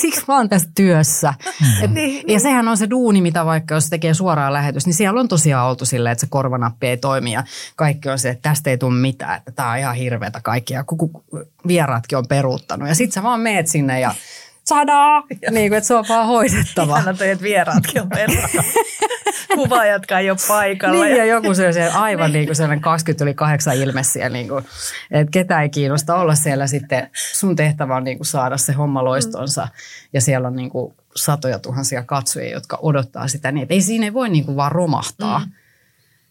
siksi mä oon tässä työssä. Mm. Et, niin, ja niin. sehän on se duuni, mitä vaikka jos tekee suoraan lähetys, niin siellä on tosiaan oltu silleen, että se korvanappi ei toimi ja kaikki on se, että tästä ei tule mitään, että tämä on ihan hirveätä kaikkia. Kuku, vieraatkin on peruuttanut ja sit sä vaan meet sinne ja sadaa, niin kuin, että se on vaan hoidettava. Ihana toi, että vieraatkin on perua. Kuvaajatkaan ei ole paikalla. Niin, ja joku se, se aivan niin kuin sellainen 20 yli 8 ilme siellä, niin kuin, että ketä ei kiinnosta olla siellä sitten. Sun tehtävä on niin kuin saada se homma loistonsa mm. ja siellä on niin kuin satoja tuhansia katsojia, jotka odottaa sitä. Niin, ei siinä ei voi niin kuin vaan romahtaa. Mm.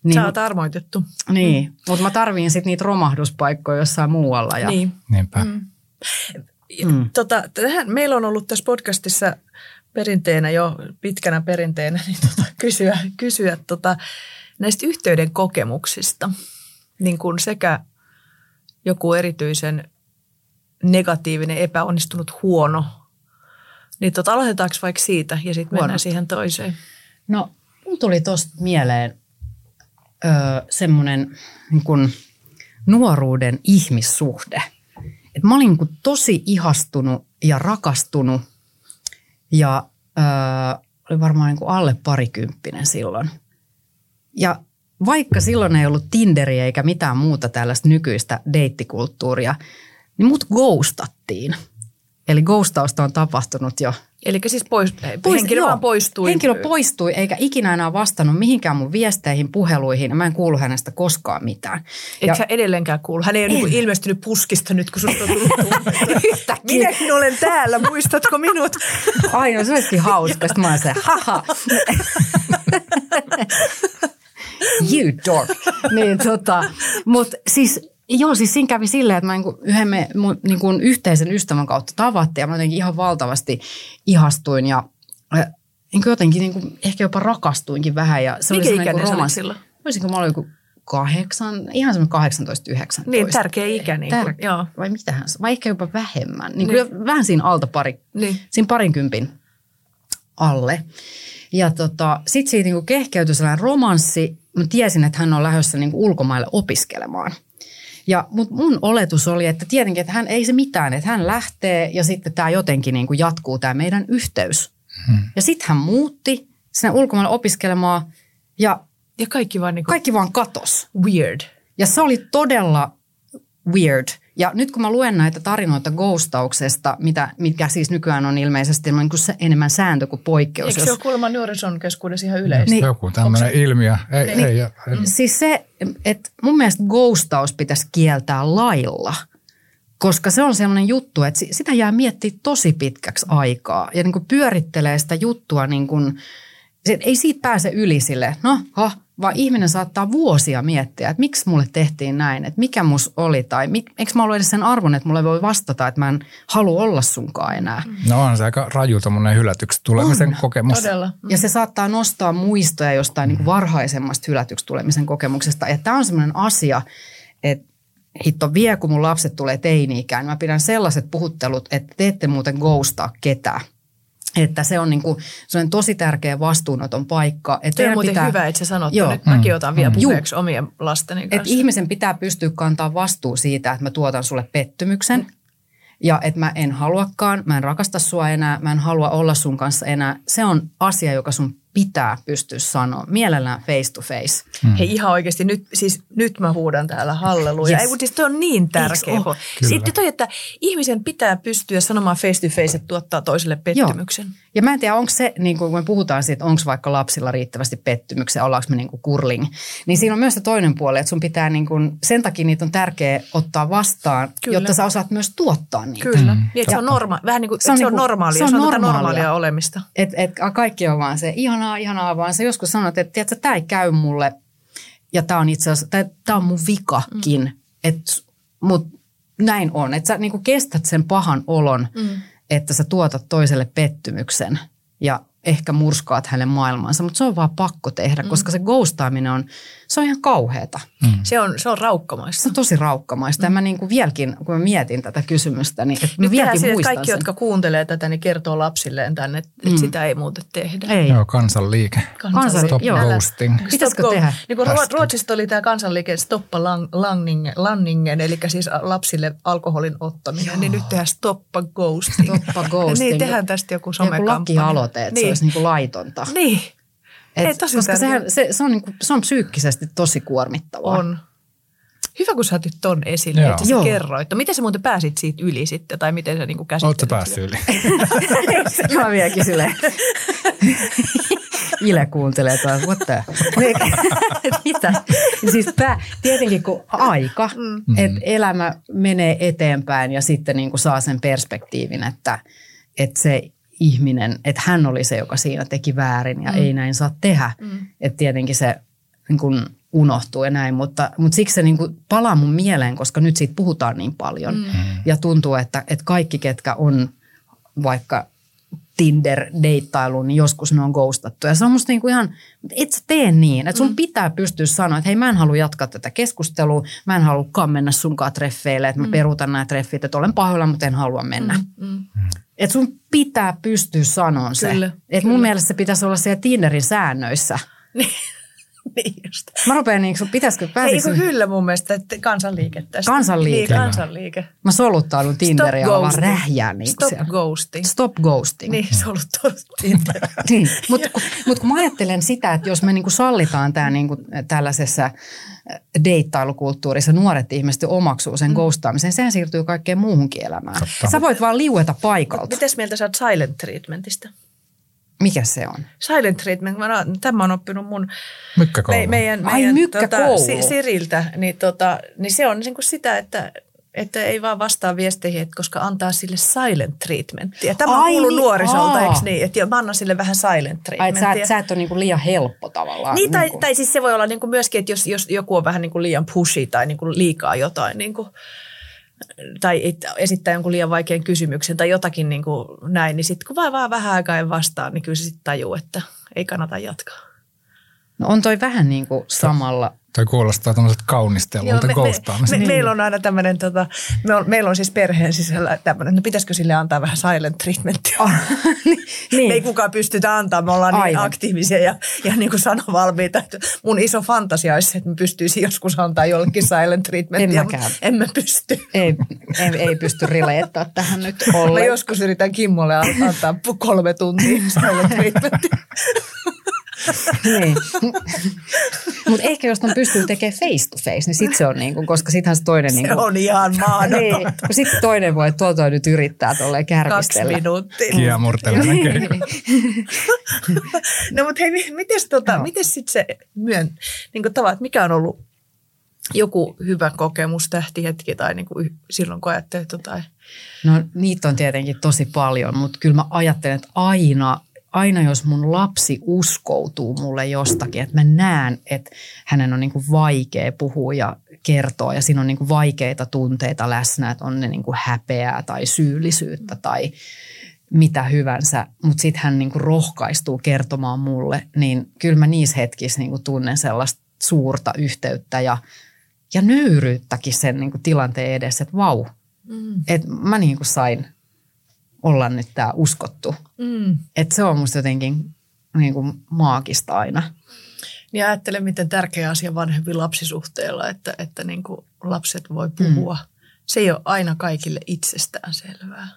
Niin, Sä oot armoitettu. Niin, mm. mutta mä tarviin sitten niitä romahduspaikkoja jossain muualla. Ja... Niin. Niinpä. Mm. Mm. Tota, tähän, meillä on ollut tässä podcastissa perinteenä jo pitkänä perinteenä niin tota, kysyä, kysyä tota, näistä yhteyden kokemuksista. Niin kuin sekä joku erityisen negatiivinen, epäonnistunut, huono. Niin tota, aloitetaanko vaikka siitä ja sitten mennään siihen toiseen? No, tuli tuosta mieleen öö, semmoinen niin kuin nuoruuden ihmissuhde. Et mä olin niin kuin tosi ihastunut ja rakastunut ja öö, oli varmaan niin kuin alle parikymppinen silloin. Ja vaikka silloin ei ollut Tinderiä eikä mitään muuta tällaista nykyistä deittikulttuuria, niin mut ghostattiin. Eli ghostausta on tapahtunut jo Eli siis pois, Pois, henkilö joo. vaan poistui. Henkilö poistui eikä ikinä enää vastannut mihinkään mun viesteihin, puheluihin. Mä en kuulu hänestä koskaan mitään. Eikö sä edelleenkään kuulu? Hän ei ole niin ilmestynyt puskista nyt, kun susta on tullut Minäkin olen täällä, muistatko minut? Ai no se olisikin hauska. Sitten mä olen se, haha. you dork. Niin tota, mutta siis Joo, siis siinä kävi silleen, että mä niin yhden me, niin kuin yhteisen ystävän kautta tavattiin ja mä jotenkin ihan valtavasti ihastuin ja niin jotenkin niin kuin, ehkä jopa rakastuinkin vähän. Ja se Mikä oli ikäinen niin romans... silloin? Voisinko mä olin joku kahdeksan, ihan semmoinen 18-19. Niin, tärkeä ikä. Niin kuin, Tär- joo. Vai mitähän, vai ehkä jopa vähemmän. Niin niin. Kuin vähän siinä alta pari, niin. siinä parinkympin alle. Ja tota, sitten siitä niin kehkeytyi sellainen romanssi. Mä tiesin, että hän on lähdössä niin ulkomaille opiskelemaan – ja, mutta mun oletus oli, että tietenkin, että hän ei se mitään, että hän lähtee ja sitten tämä jotenkin niin kuin jatkuu tämä meidän yhteys. Hmm. Ja sitten hän muutti sinne ulkomaille opiskelemaan ja, ja kaikki, vaan niin kuin kaikki vaan katos. Weird. Ja se oli todella weird. Ja nyt kun mä luen näitä tarinoita ghostauksesta, mitä, mitkä siis nykyään on ilmeisesti niin kuin enemmän sääntö kuin poikkeus. Eikö se ole kuulemma nuorison keskuudessa ihan yleistä? Niin, Joku tämmöinen ilmiö. Ei, niin, ei, ei, ei. Siis se, että mun mielestä ghostaus pitäisi kieltää lailla – koska se on sellainen juttu, että sitä jää miettiä tosi pitkäksi aikaa ja niin kuin pyörittelee sitä juttua niin kuin, ei siitä pääse yli sille, no ha, vaan ihminen saattaa vuosia miettiä, että miksi mulle tehtiin näin, että mikä mus oli tai mik, eikö mä ollut edes sen arvon, että mulle voi vastata, että mä en halua olla sunkaan enää. No on se aika raju tämmöinen hylätyksi tulemisen on, kokemus. Todella. Ja se saattaa nostaa muistoja jostain niin kuin varhaisemmasta hylätyksi tulemisen kokemuksesta. Ja tämä on semmoinen asia, että hitto vie, kun mun lapset tulee teini-ikään, niin mä pidän sellaiset puhuttelut, että te ette muuten ghostaa ketään. Että se on niin kuin, se on tosi tärkeä vastuunoton paikka. Että on muuten pitää, hyvä, että sä sanot, joo, nyt mäkin otan vielä mm. puheeksi omien lasteni kanssa. Että ihmisen pitää pystyä kantaa vastuu siitä, että mä tuotan sulle pettymyksen. Mm. Ja että mä en haluakaan, mä en rakasta sua enää, mä en halua olla sun kanssa enää. Se on asia, joka sun pitää pystyä sanoa. Mielellään face to face. Hmm. Hei ihan oikeasti, nyt, siis, nyt mä huudan täällä halleluja. Yes. Ei, mutta siis toi on niin tärkeä. Sitten toi, että ihmisen pitää pystyä sanomaan face to face, että tuottaa toiselle pettymyksen. Joo. Ja mä en tiedä, onko se, niin kun me puhutaan siitä, onko vaikka lapsilla riittävästi pettymyksiä, ollaanko me niin kuin kurling, niin siinä on myös se toinen puoli, että sun pitää niin kuin, sen takia niitä on tärkeää ottaa vastaan, Kyllä. jotta sä osaat myös tuottaa niitä. Kyllä, mm. niin, se on, norma- vähän niin kuin, se on, se on niin normaalia, se on, se on normaalia. normaalia olemista. Et, et kaikki on vaan se ihanaa, ihanaa, vaan sä joskus sanot, että tiedätkö, tämä ei käy mulle ja tämä on itse asiassa, tämä on mun vikakin, mm. että mut näin on, että sä niin kuin kestät sen pahan olon, mm että sä tuotat toiselle pettymyksen ja ehkä murskaat hänen maailmansa, mutta se on vaan pakko tehdä, mm. koska se ghostaaminen on, se on ihan kauheata. Mm. Se, on, se on raukkamaista. Se on tosi raukkamaista. Mm. Ja mä niin kuin vieläkin, kun mä mietin tätä kysymystä, niin että Nyt vieläkin sille, muistan kaikki, sen. jotka kuuntelee tätä, niin kertoo lapsilleen tänne, että mm. sitä ei muuten tehdä. Ei. Joo, kansanliike. Kansanliike. Stop joo. ghosting. Pitäisikö tehdä? Niin kuin Ruotsista oli tämä kansanliike Stoppa lang, langningen, Lanningen, eli siis lapsille alkoholin ottaminen, joo. niin nyt tehdään Stoppa Ghosting. Stoppa Ghosting. niin tehdään tästä joku somekampanja. Joku lakialoite, että niin. se olisi niin kuin laitonta. Niin. Et, Ei, tosi koska sehän, se, se, on niinku, se on psyykkisesti tosi kuormittavaa. On. Hyvä, kun sä otit ton esille, Joo. että sä Joo. kerroit. No, miten sä muuten pääsit siitä yli sitten, tai miten sä niinku käsittelit? Oletko päässyt yli? Mä vieläkin silleen. Ile kuuntelee tai what the? Mitä? Siis pää, tietenkin kun aika, mm. että elämä menee eteenpäin ja sitten niin kuin saa sen perspektiivin, että, että se ihminen, että hän oli se, joka siinä teki väärin ja mm. ei näin saa tehdä. Mm. Että tietenkin se niin kuin unohtuu ja näin, mutta, mutta siksi se niin kuin palaa mun mieleen, koska nyt siitä puhutaan niin paljon. Mm. Ja tuntuu, että, että kaikki, ketkä on vaikka Tinder-deittailuun, niin joskus ne on ghostattu. Ja se on musta niinku ihan, et sä tee niin. Että sun mm. pitää pystyä sanoa, että hei mä en halua jatkaa tätä keskustelua, mä en halua mennä sunkaan treffeille, että mä mm. peruutan nämä treffit, että olen pahoilla, mutta en halua mennä. Mm. Mm. Että sun pitää pystyä sanoa se. Että mun mielestä se pitäisi olla siellä Tinderin säännöissä. niin just. Mä rupean niin pitäisikö, Ei päätisikö, kun kyllä mun mielestä, että kansanliike tästä. Kansanliike. Niin, kansanliike. mä soluttaudun Tinderiä vaan ghosting. rähjää niin Stop siellä. ghosting. Stop ghosting. Niin, soluttaudut Tinder. Niin, mutta kun, mut kun mä ajattelen sitä, että jos me niinku sallitaan tämä niinku tällaisessa deittailukulttuurissa, nuoret ihmiset omaksuu sen mm. ghostaamisen, sehän siirtyy kaikkeen muuhunkin elämään. Totta. Sä voit vaan liueta paikalta. Mites mieltä sä oot silent treatmentista? Mikä se on? Silent treatment, mä, tämä on oppinut mun Mykkäkoulu. me, meidän, Ai, meidän mykkäkoulu. Si- Siriltä, niin, tota, niin se on niin kuin sitä, että että ei vaan vastaa viesteihin, että koska antaa sille silent treatmentia. Tämä on Ai kuullut niin, nuorisolta, aa. eikö niin? Että jo, mä annan sille vähän silent Ai, että sä, et- sä et ole niinku liian helppo tavallaan. Niin, tai, niinku. tai siis se voi olla niin kuin myöskin, että jos, jos joku on vähän niin kuin liian pushy tai niin kuin liikaa jotain, niin kuin, tai et- esittää jonkun liian vaikean kysymyksen tai jotakin niin kuin näin, niin sitten kun vaan, vaan vähän aikaa ei vastaa, niin kyllä se sitten tajuu, että ei kannata jatkaa. No on toi vähän niin kuin samalla. Toi kuulostaa tämmöiseltä kaunistelulta me, ghostaamiselta. me, meillä on aina tämmöinen, tota, me on, meillä on siis perheen sisällä tämmöinen, no pitäisikö sille antaa vähän silent treatmentia? niin. Me ei kukaan pystytä antaa, me ollaan niin Aivan. aktiivisia ja, ja niin kuin sanovalmiita. Että mun iso fantasia olisi, että me pystyisi joskus antaa jollekin silent treatmentia, En mutta emme pysty. ei, ei, ei pysty rileettää tähän nyt Mä ollenkaan. joskus yritän Kimmolle antaa pu- kolme tuntia silent treatmentia. niin. Mutta ehkä jos on pystyy tekemään face to face, niin sitten se on niin kuin, koska sittenhän se toinen... niin Se kuin, on ihan niin, mahdoton. kun sitten toinen voi, että tuolta nyt yrittää tolleen Kaksi kärpistellä. minuuttia. Kiemurtelemme keino. No mutta hei, mi- mites, tota, mites sitten se myön, niin kuin tavat, mikä on ollut joku hyvä kokemus, tähtihetki tai niin kuin silloin kun ajattelet jotain? No niitä on tietenkin tosi paljon, mutta kyllä mä ajattelen, että aina, aina jos mun lapsi uskoutuu mulle jostakin, että mä näen, että hänen on niin kuin vaikea puhua ja kertoa ja siinä on niin kuin vaikeita tunteita läsnä, että on ne niin kuin häpeää tai syyllisyyttä tai mitä hyvänsä, mutta sitten hän niin kuin rohkaistuu kertomaan mulle, niin kyllä mä niissä hetkissä niin kuin tunnen sellaista suurta yhteyttä ja, ja nöyryyttäkin sen niin kuin tilanteen edessä, että vau, Mm. että mä niin kuin sain olla nyt tämä uskottu. Mm. Että se on musta jotenkin niin kuin maagista aina. Niin ajattele, miten tärkeä asia vanhempi lapsisuhteella, että, että niin kuin lapset voi puhua. Mm. Se ei ole aina kaikille itsestään selvää.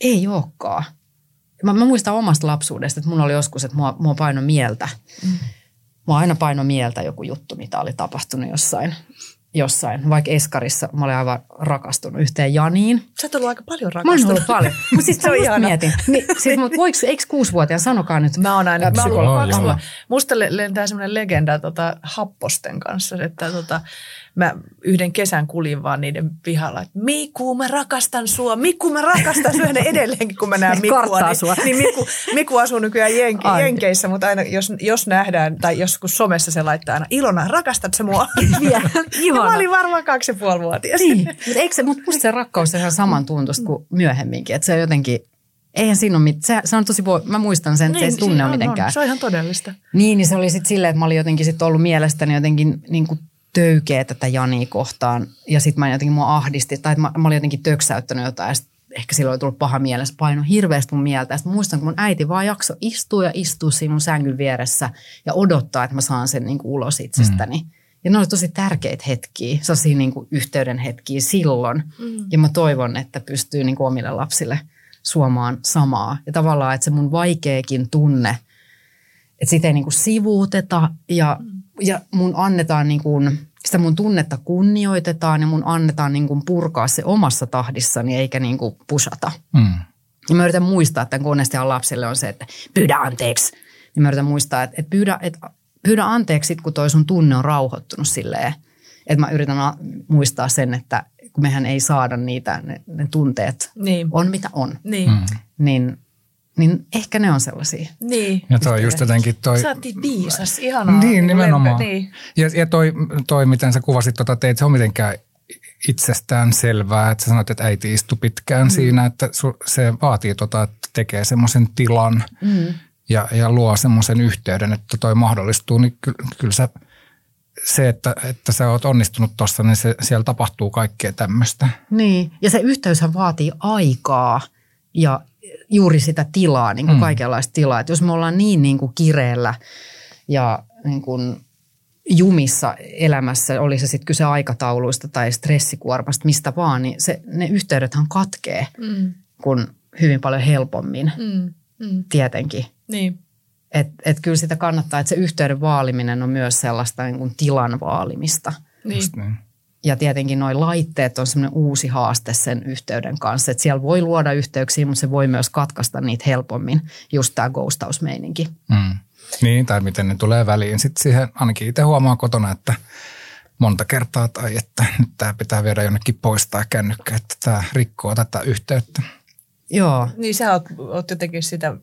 Ei olekaan. Mä, mä muistan omasta lapsuudesta, että mulla oli joskus, että mua, mua paino mieltä. Mm. Mua aina paino mieltä joku juttu, mitä oli tapahtunut jossain. Jossain. Vaikka Eskarissa mä olin aivan rakastunut yhteen Janiin. Sä oot ollut aika paljon Mä oon rakastunut. ollut paljon. Mutta siis Se on just ihana. mietin. Niin, siis, mut voiko, eikö kuusivuotiaan, sanokaa nyt. Mä oon aina, mä oon kaksi. Musta le- lentää semmoinen legenda tota, happosten kanssa, että tota, mä yhden kesän kulin vaan niiden pihalla, että Miku, mä rakastan sua, Miku, mä rakastan sua. Ne edelleenkin, kun mä näen Mikua, niin, sua. niin Miku, Miku asuu nykyään jenki, Ai. Jenkeissä, mutta aina jos, jos nähdään, tai joskus somessa se laittaa aina, Ilona, rakastat sä mua? Vielä, ihana. mä olin varmaan kaksi ja puoli vuotias. Niin, mutta eikö se, mutta musta se rakkaus on ihan samantuntoista kuin myöhemminkin. Että se on jotenkin, eihän siinä ole mitään, se, se on tosi, mä muistan sen, että se ei Niin, tunne on, mitenkään. On, se on ihan todellista. Niin, niin se oli sitten silleen, että mä olin jotenkin sit ollut mielestäni jotenkin niin kuin töykeä tätä Jania kohtaan. Ja sitten mä jotenkin mua ahdisti, tai mä, mä olin jotenkin töksäyttänyt jotain. Ja sit ehkä silloin oli tullut paha mielessä, paino hirveästi mun mieltä. Ja sit mä muistan, kun mun äiti vaan jakso istua ja istua siinä mun sängyn vieressä ja odottaa, että mä saan sen niin kuin ulos itsestäni. Mm. Ja ne oli tosi tärkeitä hetkiä, sellaisia niin kuin yhteyden hetkiä silloin. Mm. Ja mä toivon, että pystyy niin kuin omille lapsille suomaan samaa. Ja tavallaan, että se mun vaikeakin tunne, että sitä ei niin kuin sivuuteta ja, ja mun annetaan niin kuin, sitä mun tunnetta kunnioitetaan ja mun annetaan niin kuin purkaa se omassa tahdissani eikä niin kuin pusata. Mm. Ja mä yritän muistaa, että monestihan lapsille on se, että pyydä anteeksi. Niin mä yritän muistaa, että, että pyydä, että pyydä anteeksi sit, kun toi sun tunne on rauhoittunut silleen. Että mä yritän muistaa sen, että kun mehän ei saada niitä, ne, ne tunteet Niin. on mitä on. Niin. Mm. Niin, niin ehkä ne on sellaisia. Niin. Ja toi just jotenkin toi... Sä niin viisas, ihanaa. Niin, nimenomaan. Lempe, niin. Ja, ja toi, toi, miten sä kuvasit tota teit, se on mitenkään itsestään selvää, että sä sanoit, että äiti istui pitkään mm. siinä, että su, se vaatii tota, että tekee semmoisen tilan mm. ja, ja luo semmoisen yhteyden, että toi mahdollistuu, niin kyllä, kyllä sä, se, että, että sä oot onnistunut tuossa, niin se, siellä tapahtuu kaikkea tämmöistä. Niin, ja se yhteyshän vaatii aikaa ja juuri sitä tilaa, niin kuin mm. kaikenlaista tilaa. Että jos me ollaan niin, niin kuin kireellä ja niin kuin jumissa elämässä, oli se sitten kyse aikatauluista tai stressikuormasta, mistä vaan, niin se, ne yhteydethän katkee, mm. kun hyvin paljon helpommin mm. Mm. tietenkin. Niin. Että et kyllä sitä kannattaa, että se yhteyden vaaliminen on myös sellaista niin kuin tilan vaalimista. Niin. niin. Ja tietenkin nuo laitteet on semmoinen uusi haaste sen yhteyden kanssa. Että siellä voi luoda yhteyksiä, mutta se voi myös katkaista niitä helpommin, just tämä ghostausmeininki. Mm. Niin, tai miten ne tulee väliin. Sitten siihen ainakin itse huomaa kotona, että monta kertaa tai että nyt tämä pitää viedä jonnekin poistaa kännykkä, että tämä rikkoo tätä yhteyttä. Joo. Niin sä oot, oot jotenkin sitä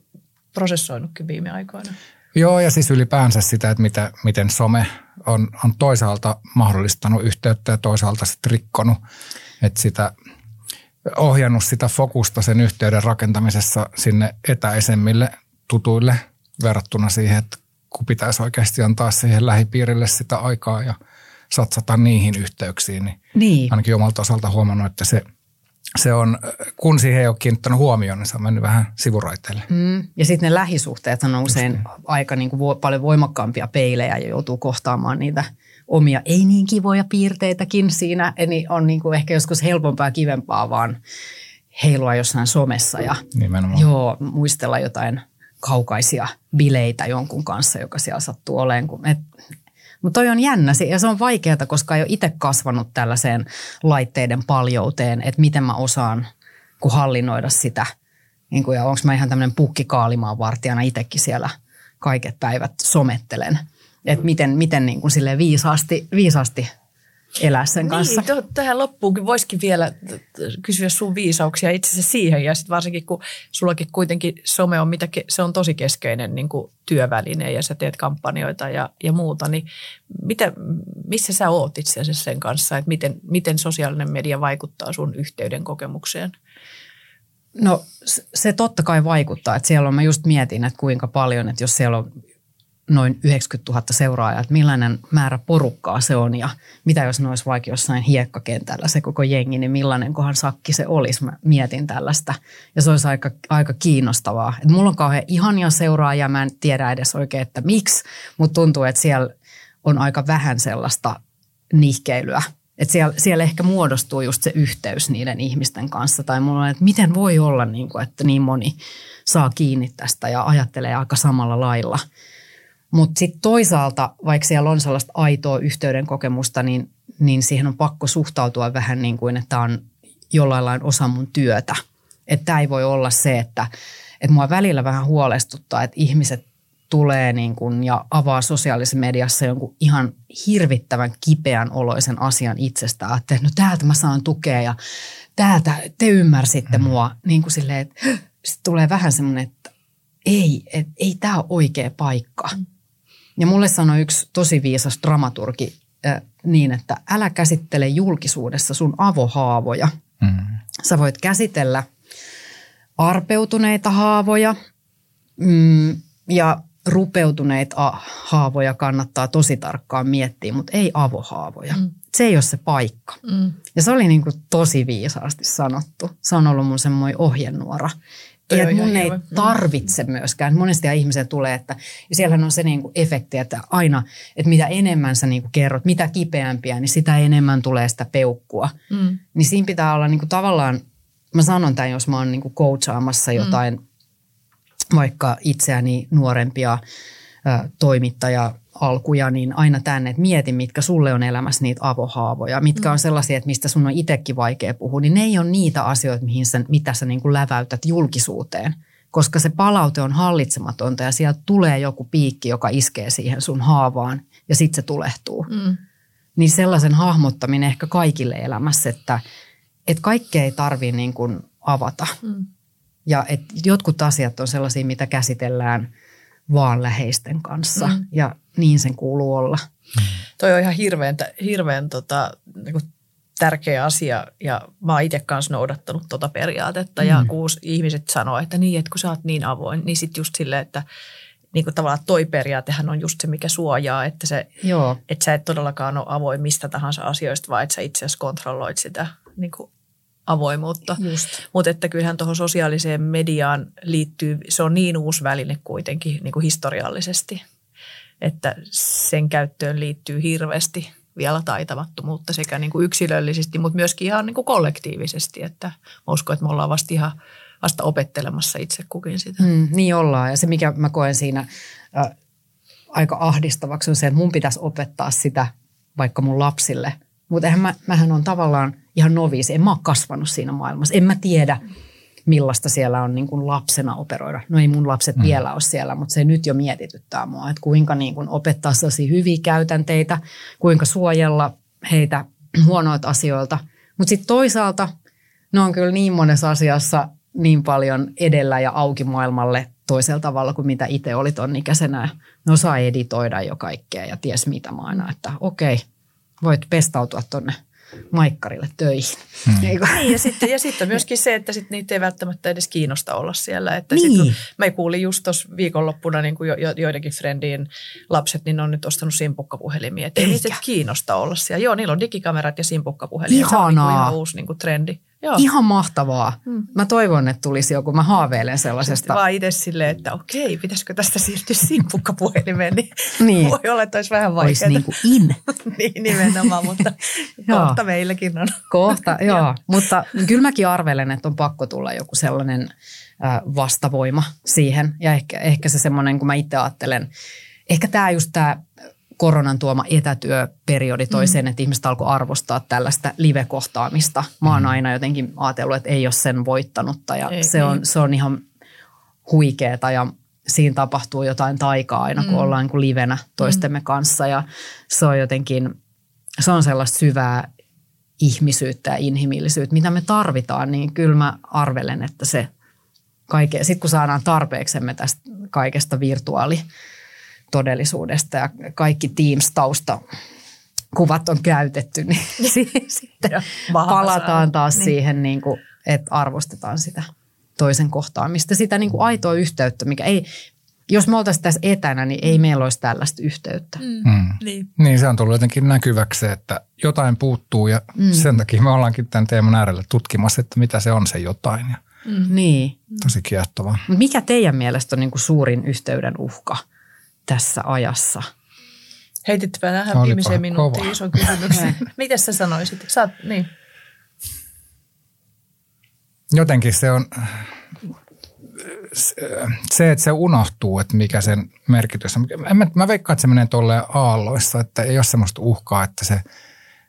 prosessoinutkin viime aikoina. Joo, ja siis ylipäänsä sitä, että mitä, miten some on, on toisaalta mahdollistanut yhteyttä ja toisaalta sitten rikkonut, että sitä ohjannut sitä fokusta sen yhteyden rakentamisessa sinne etäisemmille tutuille verrattuna siihen, että kun pitäisi oikeasti antaa siihen lähipiirille sitä aikaa ja satsata niihin yhteyksiin, niin, niin. ainakin omalta osalta huomannut, että se – se on, kun siihen ei ole kiinnittänyt huomioon, niin se on mennyt vähän sivuraiteille. Mm. Ja sitten ne lähisuhteet on usein niin. aika niin kuin vo, paljon voimakkaampia peilejä ja joutuu kohtaamaan niitä omia ei niin kivoja piirteitäkin siinä. Eli on niin kuin ehkä joskus helpompaa kivempaa vaan heilua jossain somessa ja Nimenomaan. joo, muistella jotain kaukaisia bileitä jonkun kanssa, joka siellä sattuu olemaan. Et mutta toi on jännä ja se on vaikeaa, koska ei ole itse kasvanut tällaiseen laitteiden paljouteen, että miten mä osaan kun hallinnoida sitä. Niin kuin, ja onko mä ihan tämmöinen pukkikaalimaan vartijana itsekin siellä kaiket päivät somettelen. Että miten, miten niin kuin viisaasti, viisaasti elää sen kanssa. Niin, to, tähän loppuunkin voisikin vielä kysyä sun viisauksia itse asiassa siihen. Ja sitten varsinkin, kun sullakin kuitenkin some on, mitä, se on tosi keskeinen niin kuin työväline ja sä teet kampanjoita ja, ja muuta, niin mitä, missä sä oot itse asiassa sen kanssa, että miten, miten sosiaalinen media vaikuttaa sun yhteyden kokemukseen? No se totta kai vaikuttaa, että siellä on, mä just mietin, että kuinka paljon, että jos siellä on noin 90 000 seuraajaa, että millainen määrä porukkaa se on ja mitä jos ne olisi vaikka jossain hiekkakentällä se koko jengi, niin millainen kohan sakki se olisi. Mä mietin tällaista ja se olisi aika, aika kiinnostavaa. Et mulla on kauhean ihania seuraajia, mä en tiedä edes oikein, että miksi, mutta tuntuu, että siellä on aika vähän sellaista nihkeilyä. Että siellä, siellä ehkä muodostuu just se yhteys niiden ihmisten kanssa. Tai mulla on, että miten voi olla, niin kuin, että niin moni saa kiinni tästä ja ajattelee aika samalla lailla – mutta sitten toisaalta, vaikka siellä on sellaista aitoa yhteyden kokemusta, niin, niin siihen on pakko suhtautua vähän niin kuin, että on jollain lailla osa mun työtä. Että tämä ei voi olla se, että, että mua välillä vähän huolestuttaa, että ihmiset tulee niin kuin ja avaa sosiaalisessa mediassa jonkun ihan hirvittävän kipeän oloisen asian itsestään. Että no täältä mä saan tukea ja täältä te ymmärsitte mm. mua. Niin kuin silleen, että sitten tulee vähän semmoinen, että ei, et, ei tämä ole oikea paikka. Ja mulle sanoi yksi tosi viisas dramaturgi äh, niin, että älä käsittele julkisuudessa sun avohaavoja. Mm. Sä voit käsitellä arpeutuneita haavoja mm, ja rupeutuneita haavoja kannattaa tosi tarkkaan miettiä, mutta ei avohaavoja. Mm. Se ei ole se paikka. Mm. Ja se oli niin kuin tosi viisaasti sanottu. Se on ollut mun semmoinen ohjenuora. Ja että mun ei hyvä. tarvitse myöskään. Monesti ihmisiä tulee, että ja siellähän on se niin kuin efekti, että aina, että mitä enemmän sä niin kuin kerrot, mitä kipeämpiä, niin sitä enemmän tulee sitä peukkua. Mm. Niin siinä pitää olla niin kuin tavallaan, mä sanon tämän, jos mä oon niin kuin coachaamassa mm. jotain, mm. vaikka itseäni nuorempia ä, toimittaja alkuja, niin aina tänne, että mieti, mitkä sulle on elämässä niitä avohaavoja, mitkä on mm. sellaisia, että mistä sun on itsekin vaikea puhua, niin ne ei ole niitä asioita, mihin sä, mitä sä niin kuin läväytät julkisuuteen, koska se palaute on hallitsematonta ja sieltä tulee joku piikki, joka iskee siihen sun haavaan ja sitten se tulehtuu. Mm. Niin sellaisen hahmottaminen ehkä kaikille elämässä, että, että kaikkea ei tarvitse niin kuin avata. Mm. Ja että jotkut asiat on sellaisia, mitä käsitellään – vaan läheisten kanssa mm. ja niin sen kuuluu olla. Mm. Toi on ihan hirveän, hirveän tota, niin kuin tärkeä asia ja mä oon itse kanssa noudattanut tota periaatetta mm. ja kun ihmiset sanoo, että niin, että kun sä oot niin avoin, niin sitten just silleen, että niin kuin tavallaan toi periaatehan on just se, mikä suojaa, että, se, Joo. että sä et todellakaan ole avoin mistä tahansa asioista, vaan että sä itse asiassa kontrolloit sitä niin kuin avoimuutta. Mutta että kyllähän tuohon sosiaaliseen mediaan liittyy, se on niin uusi väline kuitenkin niin kuin historiallisesti. että sen käyttöön liittyy hirveästi vielä taitamattomuutta sekä niin kuin yksilöllisesti, mutta myöskin ihan niin kuin kollektiivisesti. Että mä uskon, että me ollaan vasta ihan vasta opettelemassa itse kukin sitä. Mm, niin ollaan. Ja se, mikä mä koen siinä äh, aika ahdistavaksi, on se, että mun pitäisi opettaa sitä vaikka mun lapsille. Mutta mä, mähän on tavallaan ihan noviisi. En mä ole kasvanut siinä maailmassa. En mä tiedä, millaista siellä on niin kuin lapsena operoida. No ei mun lapset mm. vielä ole siellä, mutta se nyt jo mietityttää mua, että kuinka niin kuin opettaa sellaisia hyviä käytänteitä, kuinka suojella heitä huonoilta asioilta. Mutta sitten toisaalta ne on kyllä niin monessa asiassa niin paljon edellä ja auki maailmalle toisella tavalla kuin mitä itse oli ton ikäisenä. Ne osaa editoida jo kaikkea ja ties mitä mä aina, että okei, voit pestautua tonne maikkarille töihin. Hmm. Niin, ja sitten, ja sitten myöskin se, että sit niitä ei välttämättä edes kiinnosta olla siellä. Että niin. sit, mä kuulin just tuossa viikonloppuna niin kuin jo, jo, joidenkin friendien lapset, niin ne on nyt ostanut simpukkapuhelimia. Että ei niitä kiinnosta olla siellä. Joo, niillä on digikamerat ja simpukkapuhelimia. Ihanaa. Se on niin kuin ihan uusi niin kuin trendi. Joo. Ihan mahtavaa. Hmm. Mä toivon, että tulisi joku. Mä haaveilen sellaisesta. Sitten vaan itse silleen, että okei, pitäisikö tästä siirtyä simpukkapuhelimeen, niin, niin. voi olla, että olisi vähän vaikeaa. Olisi niin kuin in. niin, nimenomaan, mutta kohta meilläkin on. Kohta, joo. mutta kyllä mäkin arvelen, että on pakko tulla joku sellainen vastavoima siihen. Ja ehkä, ehkä se semmoinen, kun mä itse ajattelen, ehkä tämä just tämä koronan tuoma etätyöperiodi toi mm. sen, että ihmiset alkoi arvostaa tällaista live-kohtaamista. Mä oon mm. aina jotenkin ajatellut, että ei ole sen voittanutta ja ei, se, on, se on ihan huikeeta ja siinä tapahtuu jotain taikaa aina, kun mm. ollaan niin livenä toistemme mm. kanssa ja se on jotenkin, se on sellaista syvää ihmisyyttä ja inhimillisyyttä, mitä me tarvitaan, niin kyllä mä arvelen, että se kaiken, sitten kun saadaan tarpeeksemme tästä kaikesta virtuaali todellisuudesta ja kaikki Teams-tausta kuvat on käytetty, niin sitten palataan taas niin. siihen, niin kuin, että arvostetaan sitä toisen kohtaamista, sitä niin kuin aitoa yhteyttä, mikä ei, jos me oltaisiin tässä etänä, niin ei meillä olisi tällaista yhteyttä. Mm. Mm. Niin. niin, se on tullut jotenkin näkyväksi, että jotain puuttuu ja mm. sen takia me ollaankin tämän teeman äärellä tutkimassa, että mitä se on se jotain. Ja mm. Niin. Tosi kiehtovaa. Mikä teidän mielestä on niin kuin suurin yhteyden uhka – tässä ajassa? Heititpä tähän viimeiseen minuuttiin ison kysymyksen. Mitä sä sanoisit? Sä niin. Jotenkin se on se, että se unohtuu, että mikä sen merkitys on. Mä, mä veikkaan, että se menee tuolle aalloissa, että ei ole semmoista uhkaa, että se,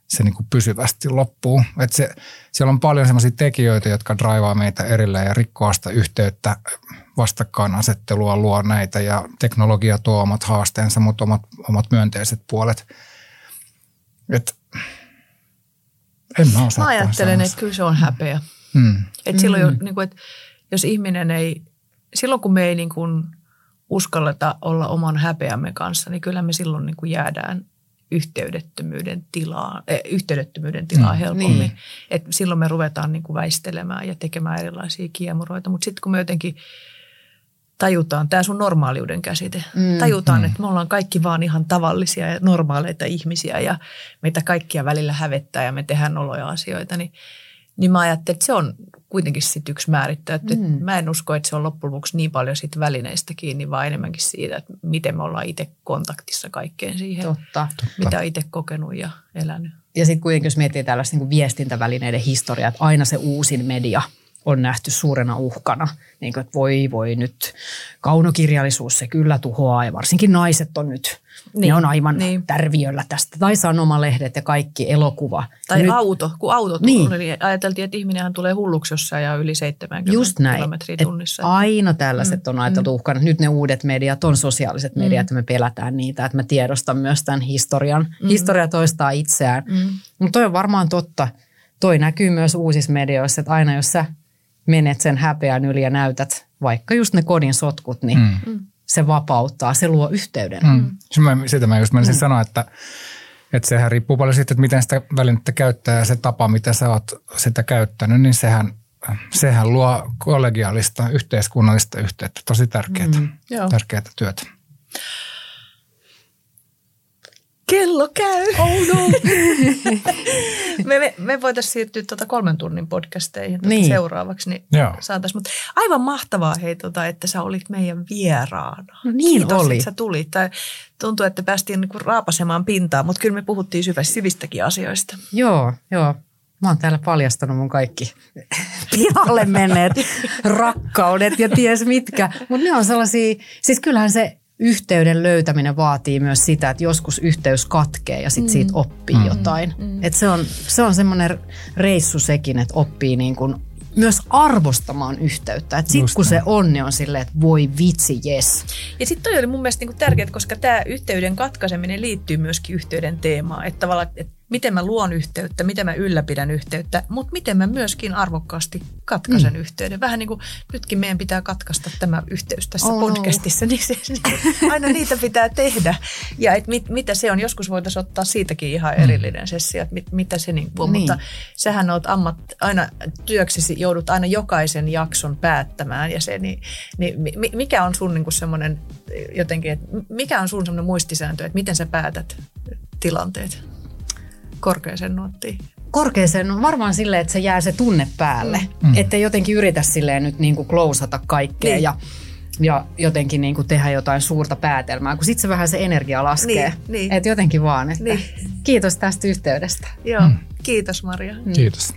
se niin kuin pysyvästi loppuu. Että se, siellä on paljon semmoisia tekijöitä, jotka draivaa meitä erilleen ja rikkoo sitä yhteyttä vastakkainasettelua luo näitä ja teknologia tuo omat haasteensa, mutta omat, omat myönteiset puolet. Et, en mä osaa Mä ajattelen, että kyllä se on häpeä. Mm. Et silloin, mm. niin kuin, että jos ihminen ei, silloin kun me ei niin kuin uskalleta olla oman häpeämme kanssa, niin kyllä me silloin niin kuin jäädään yhteydettömyyden tilaa, eh, yhteydettömyyden tilaa mm, helpommin. Niin. Et silloin me ruvetaan niin kuin väistelemään ja tekemään erilaisia kiemuroita. Mutta sitten kun me jotenkin tajutaan, tämä sun normaaliuden käsite, mm, tajutaan, mm. että me ollaan kaikki vaan ihan tavallisia ja normaaleita ihmisiä ja meitä kaikkia välillä hävettää ja me tehdään oloja asioita, niin, niin mä ajattelin, että se on kuitenkin sitten yksi määrittäjä. Että mm. Mä en usko, että se on loppujen lopuksi niin paljon siitä välineistä kiinni, vaan enemmänkin siitä, että miten me ollaan itse kontaktissa kaikkeen siihen, Totta. mitä itse kokenut ja elänyt. Ja sitten kuitenkin, jos miettii tällaista niin viestintävälineiden historiaa, että aina se uusin media – on nähty suurena uhkana. Niin kuin, että voi, voi nyt, kaunokirjallisuus se kyllä tuhoaa ja varsinkin naiset on nyt, niin, ne on aivan niin. tärviöllä tästä. Tai sanomalehdet ja kaikki elokuva. Tai nyt, auto, kun auto niin. tuli, niin ajateltiin, että ihminenhän tulee hulluksi, jos ajaa yli 70 Just näin. kilometriä tunnissa. Et aina tällaiset mm. on ajateltu mm. uhkana. Nyt ne uudet mediat on sosiaaliset mediat mm. ja me pelätään niitä, että mä tiedostan myös tämän historian. Mm. Historia toistaa itseään. Mm. Mutta toi on varmaan totta. Toi näkyy myös uusissa medioissa, että aina jos sä menet sen häpeän yli ja näytät vaikka just ne kodin sotkut, niin mm. se vapauttaa, se luo yhteyden. Mm. Sitä mä just menisin mm. sanoa, että, että sehän riippuu paljon siitä, että miten sitä välinettä käyttää ja se tapa, mitä sä oot sitä käyttänyt, niin sehän, sehän luo kollegiaalista yhteiskunnallista yhteyttä. Tosi tärkeää, mm. tärkeää työtä. Kello käy. Oh no. me, me, me voitaisiin siirtyä tuota kolmen tunnin podcasteihin tuota niin. seuraavaksi, niin saataisiin. Mutta aivan mahtavaa hei, tuota, että sä olit meidän vieraana. No niin Kiitos, oli. että sä tulit. Tai tuntuu, että päästiin niinku raapasemaan pintaa, mutta kyllä me puhuttiin syvästi syvistäkin asioista. Joo, joo. Mä oon täällä paljastanut mun kaikki pihalle menneet rakkaudet ja ties mitkä. Mutta ne on sellaisia, siis kyllähän se yhteyden löytäminen vaatii myös sitä, että joskus yhteys katkee ja sitten mm. siitä oppii mm. jotain. Mm. Et se on, se on semmoinen reissu sekin, että oppii niin kuin myös arvostamaan yhteyttä. Että sitten kun se on, niin on silleen, että voi vitsi, yes. Ja sitten toi oli mun mielestä niinku tärkeää, koska tämä yhteyden katkaiseminen liittyy myöskin yhteyden teemaan. Että tavallaan, että miten mä luon yhteyttä, miten mä ylläpidän yhteyttä, mutta miten mä myöskin arvokkaasti katkaisen mm. yhteyden. Vähän niin kuin nytkin meidän pitää katkaista tämä yhteys tässä oh, podcastissa, no. niin se, aina niitä pitää tehdä. Ja et mit, mitä se on, joskus voitaisiin ottaa siitäkin ihan mm. erillinen sessio, että mit, mitä se niin kuin, niin. mutta sähän oot ammat, aina työksesi joudut aina jokaisen jakson päättämään ja se, niin, niin mikä on sun niin kuin semmoinen jotenkin, että mikä on sun semmoinen muistisääntö, että miten sä päätät tilanteet? Korkeaseen nuottiin? Korkeaseen on varmaan silleen, että se jää se tunne päälle. Mm. Että jotenkin yritä silleen nyt niin kuin klousata kaikkea niin. ja ja jotenkin niin kuin tehdä jotain suurta päätelmää, kun sitten se vähän se energia laskee. Niin, niin. Että jotenkin vaan, että niin. kiitos tästä yhteydestä. Joo, mm. kiitos Maria. Kiitos.